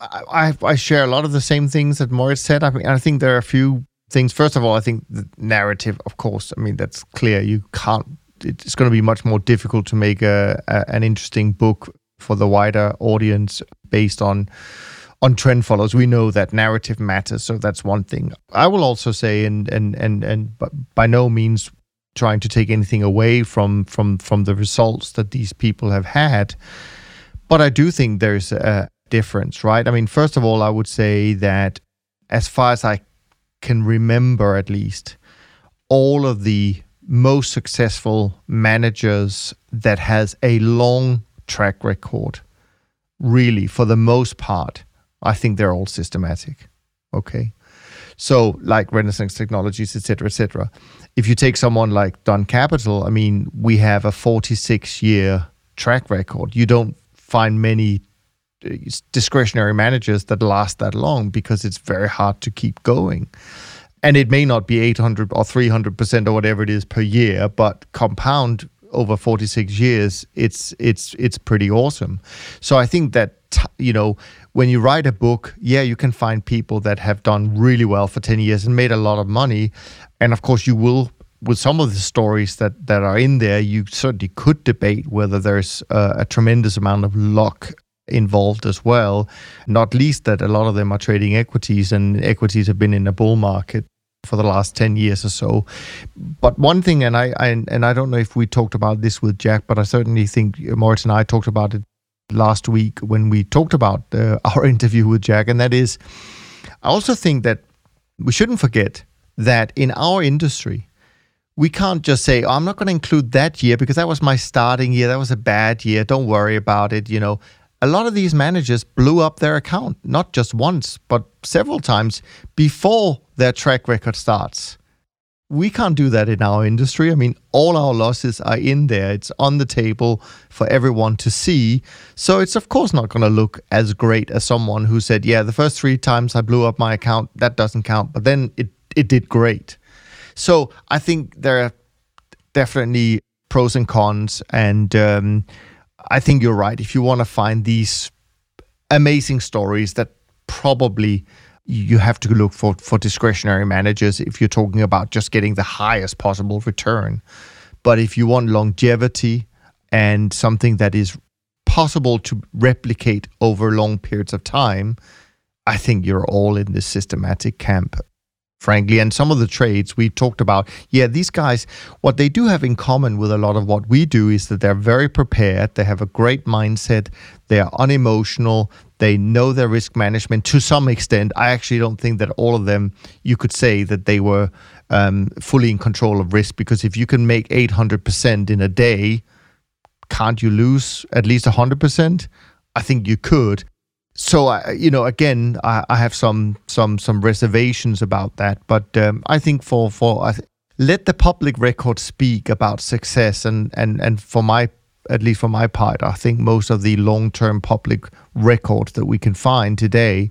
I, I share a lot of the same things that Moritz said. I mean, I think there are a few things. First of all, I think the narrative, of course, I mean that's clear. You can't. It's going to be much more difficult to make a, a an interesting book for the wider audience based on on trend follows. We know that narrative matters, so that's one thing. I will also say, and and and and by no means trying to take anything away from from from the results that these people have had, but I do think there's a, difference, right? I mean, first of all, I would say that as far as I can remember, at least, all of the most successful managers that has a long track record, really, for the most part, I think they're all systematic. Okay. So, like Renaissance Technologies, et cetera, et cetera. If you take someone like Dunn Capital, I mean, we have a 46 year track record. You don't find many eh, discretionary managers that last that long because it's very hard to keep going. And it may not be 800 or 300% or whatever it is per year, but compound over 46 years, it's it's it's pretty awesome. So I think that you know when you write a book, yeah, you can find people that have done really well for 10 years and made a lot of money, and of course you will with some of the stories that that are in there, you certainly could debate whether there's a, a tremendous amount of luck involved as well. Not least that a lot of them are trading equities, and equities have been in a bull market for the last 10 years or so. But one thing, and I, I, and I don't know if we talked about this with Jack, but I certainly think Moritz and I talked about it last week when we talked about uh, our interview with Jack, and that is, I also think that we shouldn't forget that in our industry, we can't just say, oh, I'm not going to include that year because that was my starting year. That was a bad year. Don't worry about it. You know, a lot of these managers blew up their account, not just once, but several times before their track record starts. We can't do that in our industry. I mean, all our losses are in there. It's on the table for everyone to see. So it's, of course, not going to look as great as someone who said, Yeah, the first three times I blew up my account, that doesn't count. But then it, it did great. So I think there are definitely pros and cons. And, um, I think you're right. If you want to find these amazing stories that probably you have to look for for discretionary managers if you're talking about just getting the highest possible return. But if you want longevity and something that is possible to replicate over long periods of time, I think you're all in this systematic camp frankly. And some of the trades we talked about, yeah, these guys, what they do have in common with a lot of what we do is that they're very prepared. They have a great mindset. They are unemotional. They know their risk management to some extent. I actually don't think that all of them, you could say that they were um, fully in control of risk because if you can make 800% in a day, can't you lose at least 100%? I think you could. So, you know, again, I, I have some some some reservations about that, but um, I think for for let the public record speak about success, and and and for my at least for my part, I think most of the long term public records that we can find today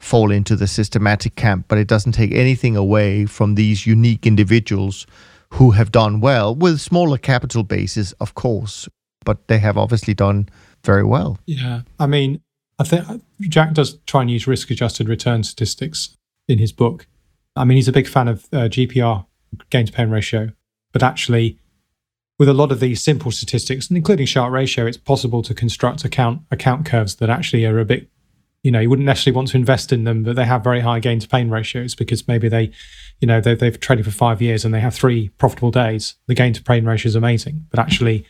fall into the systematic camp, but it doesn't take anything away from these unique individuals who have done well with smaller capital bases, of course, but they have obviously done very well. Yeah. I mean, I think Jack does try and use risk adjusted return statistics in his book. I mean, he's a big fan of uh, GPR, gain to pain ratio, but actually, with a lot of these simple statistics, and including Sharpe ratio, it's possible to construct account account curves that actually are a bit you know you wouldn't necessarily want to invest in them but they have very high gain to pain ratios because maybe they you know they've traded for five years and they have three profitable days. The gain to pain ratio is amazing. But actually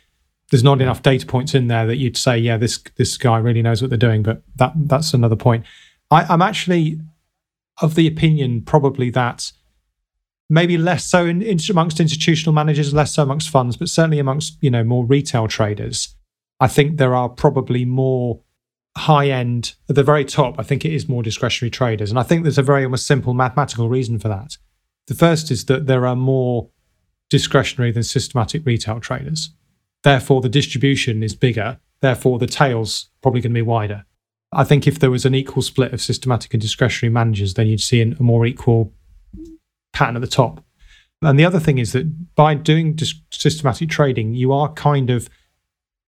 there's not enough data points in there that you'd say yeah this this guy really knows what they're doing but that that's another point I, i'm actually of the opinion probably that maybe less so in, in, amongst institutional managers less so amongst funds but certainly amongst you know more retail traders i think there are probably more high end, at the very top, I think it is more discretionary traders. And I think there's a very almost simple mathematical reason for that. The first is that there are more discretionary than systematic retail traders. Therefore, the distribution is bigger. Therefore, the tail's probably going to be wider. I think if there was an equal split of systematic and discretionary managers, then you'd see a more equal pattern at the top. And the other thing is that by doing systematic trading, you are kind of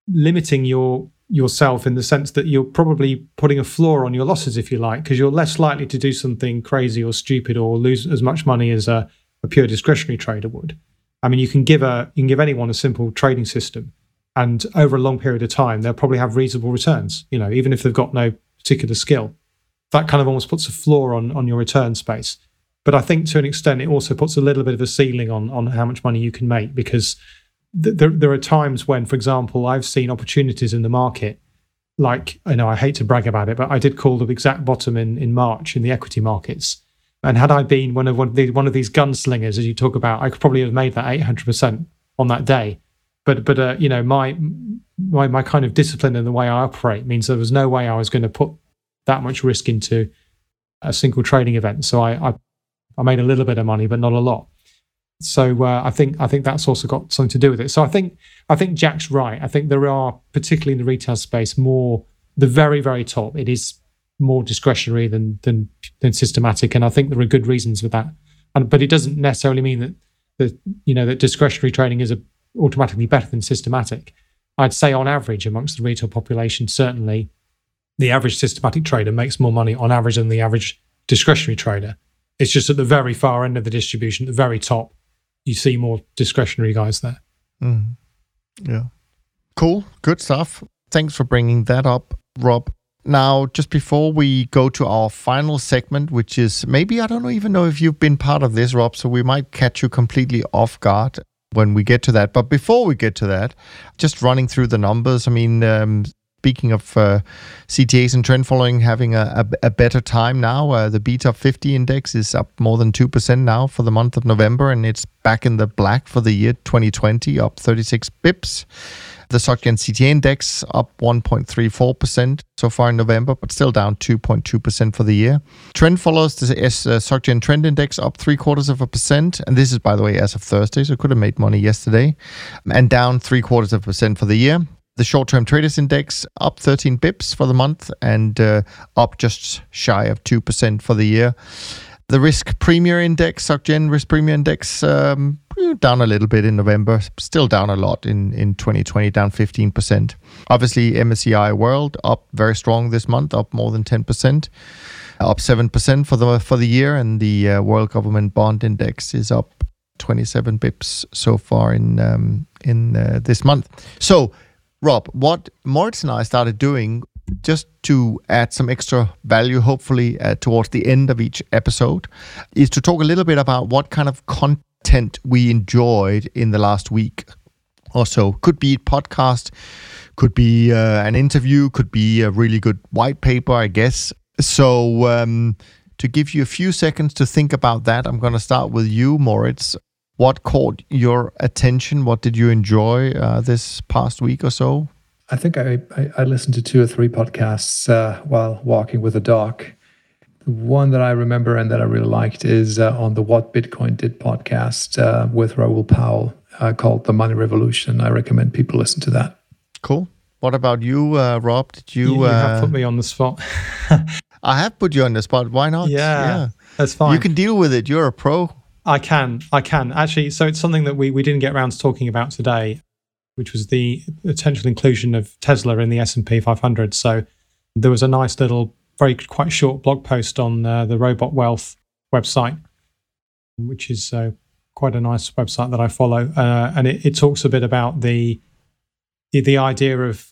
limiting your yourself in the sense that you're probably putting a floor on your losses, if you like, because you're less likely to do something crazy or stupid or lose as much money as a, a pure discretionary trader would. I mean, you can give a you can give anyone a simple trading system, and over a long period of time, they'll probably have reasonable returns. You know, even if they've got no particular skill, that kind of almost puts a floor on on your return space. But I think to an extent, it also puts a little bit of a ceiling on on how much money you can make because there, there are times when, for example, I've seen opportunities in the market. Like I know I hate to brag about it, but I did call the exact bottom in in March in the equity markets. And had I been one of one of, the, one of these gunslingers, as you talk about, I could probably have made that eight hundred percent on that day. But but uh, you know my my my kind of discipline and the way I operate means there was no way I was going to put that much risk into a single trading event. So I, I I made a little bit of money, but not a lot. So uh, I think I think that's also got something to do with it. So I think I think Jack's right. I think there are particularly in the retail space more the very very top. It is more discretionary than than than systematic, and I think there are good reasons for that. And but it doesn't necessarily mean that that you know that discretionary trading is a, automatically better than systematic. I'd say on average amongst the retail population, certainly the average systematic trader makes more money on average than the average discretionary trader. It's just at the very far end of the distribution, at the very top, you see more discretionary guys there. Mm. Yeah. Cool. Good stuff. Thanks for bringing that up, Rob. Now, just before we go to our final segment, which is maybe I don't even know if you've been part of this, Rob, so we might catch you completely off guard when we get to that. But before we get to that, just running through the numbers, I mean, um, speaking of uh, CTAs and trend following having a, a, a better time now, uh, the BTOP 50 index is up more than 2% now for the month of November, and it's back in the black for the year 2020, up 36 bips. The SocGen CTA index up 1.34% so far in November, but still down 2.2% for the year. Trend follows the S, uh, SocGen Trend Index up three quarters of a percent, and this is by the way as of Thursday, so could have made money yesterday, and down three quarters of a percent for the year the short term traders index up 13 bips for the month and uh, up just shy of 2% for the year. The risk premia index, SocGen risk premia index, um, down a little bit in November, still down a lot in, in 2020, down 15%. Obviously, MSCI World up very strong this month, up more than 10%, up 7% for the for the year, and the uh, World Government Bond Index is up 27 bips so far in um, in uh, this month. So Rob, what Moritz and I started doing just to add some extra value, hopefully, uh, towards the end of each episode, is to talk a little bit about what kind of content we enjoyed in the last week or so. Could be podcast, could be uh, an interview, could be a really good white paper, I guess. So, um, to give you a few seconds to think about that, I'm going to start with you, Moritz what caught your attention? What did you enjoy uh, this past week or so? I think I, I, I listened to two or three podcasts uh, while walking with a dog. The one that I remember and that I really liked is uh, on the What Bitcoin Did podcast uh, with Raoul Pal uh, called The Money Revolution. I recommend people listen to that. Cool. What about you, uh, Rob? Did you? You, you have put me on the spot. I have put you on the spot. Why not? Yeah, yeah, that's fine. You can deal with it. You're a pro. I can. I can actually. So it's something that we we didn't get around to talking about today which was the potential inclusion of Tesla in the S&P 500. So there was a nice little, very quite short blog post on uh, the Robot Wealth website, which is uh, quite a nice website that I follow, uh, and it, it, talks a bit about the the idea of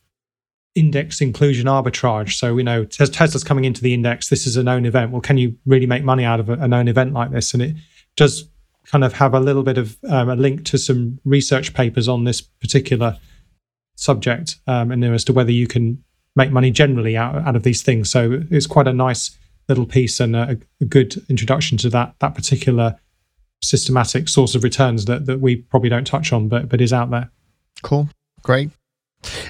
index inclusion arbitrage. So we know Tesla's coming into the index. This is a known event. Well, can you really make money out of a, a known event like this? And it does kind of have a little bit of um, a link to some research papers on this particular subject um, and as to whether you can make money generally out, out of these things. So it's quite a nice little piece and a, a good introduction to that that particular systematic source of returns that, that we probably don't touch on, but but is out there. Cool, great.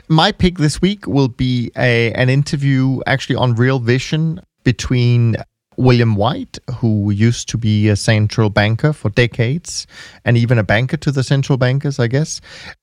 My pick this week will be a an interview actually on Real Vision between William White, who used to be a central banker for decades and even a banker to the central bankers, I guess,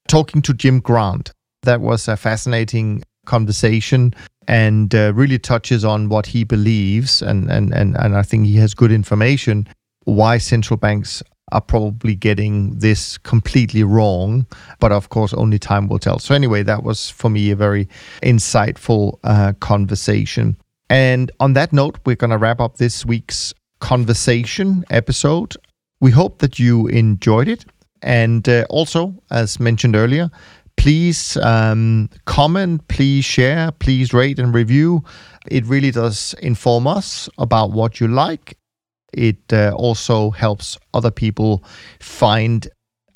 talking to Jim Grant. That was a fascinating conversation and uh, really touches on what he believes. And, and, and, and I think he has good information why central banks are probably getting this completely wrong. But of course, only time will tell. So, anyway, that was for me a very insightful uh, conversation. And on that note, we're going to wrap up this week's conversation episode. We hope that you enjoyed it. And uh, also, as mentioned earlier, please um, comment, please share, please rate and review. It really does inform us about what you like. It uh, also helps other people find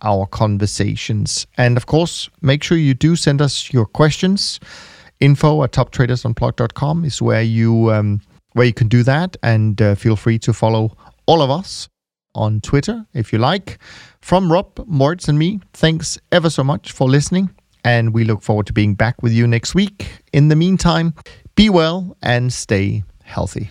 our conversations. And of course, make sure you do send us your questions info at toptradersunplugged.com is where you um, where you can do that and uh, feel free to follow all of us on Twitter if you like. From Rob, Moritz, and me, thanks ever so much for listening, and we look forward to being back with you next week. In the meantime, be well and stay healthy.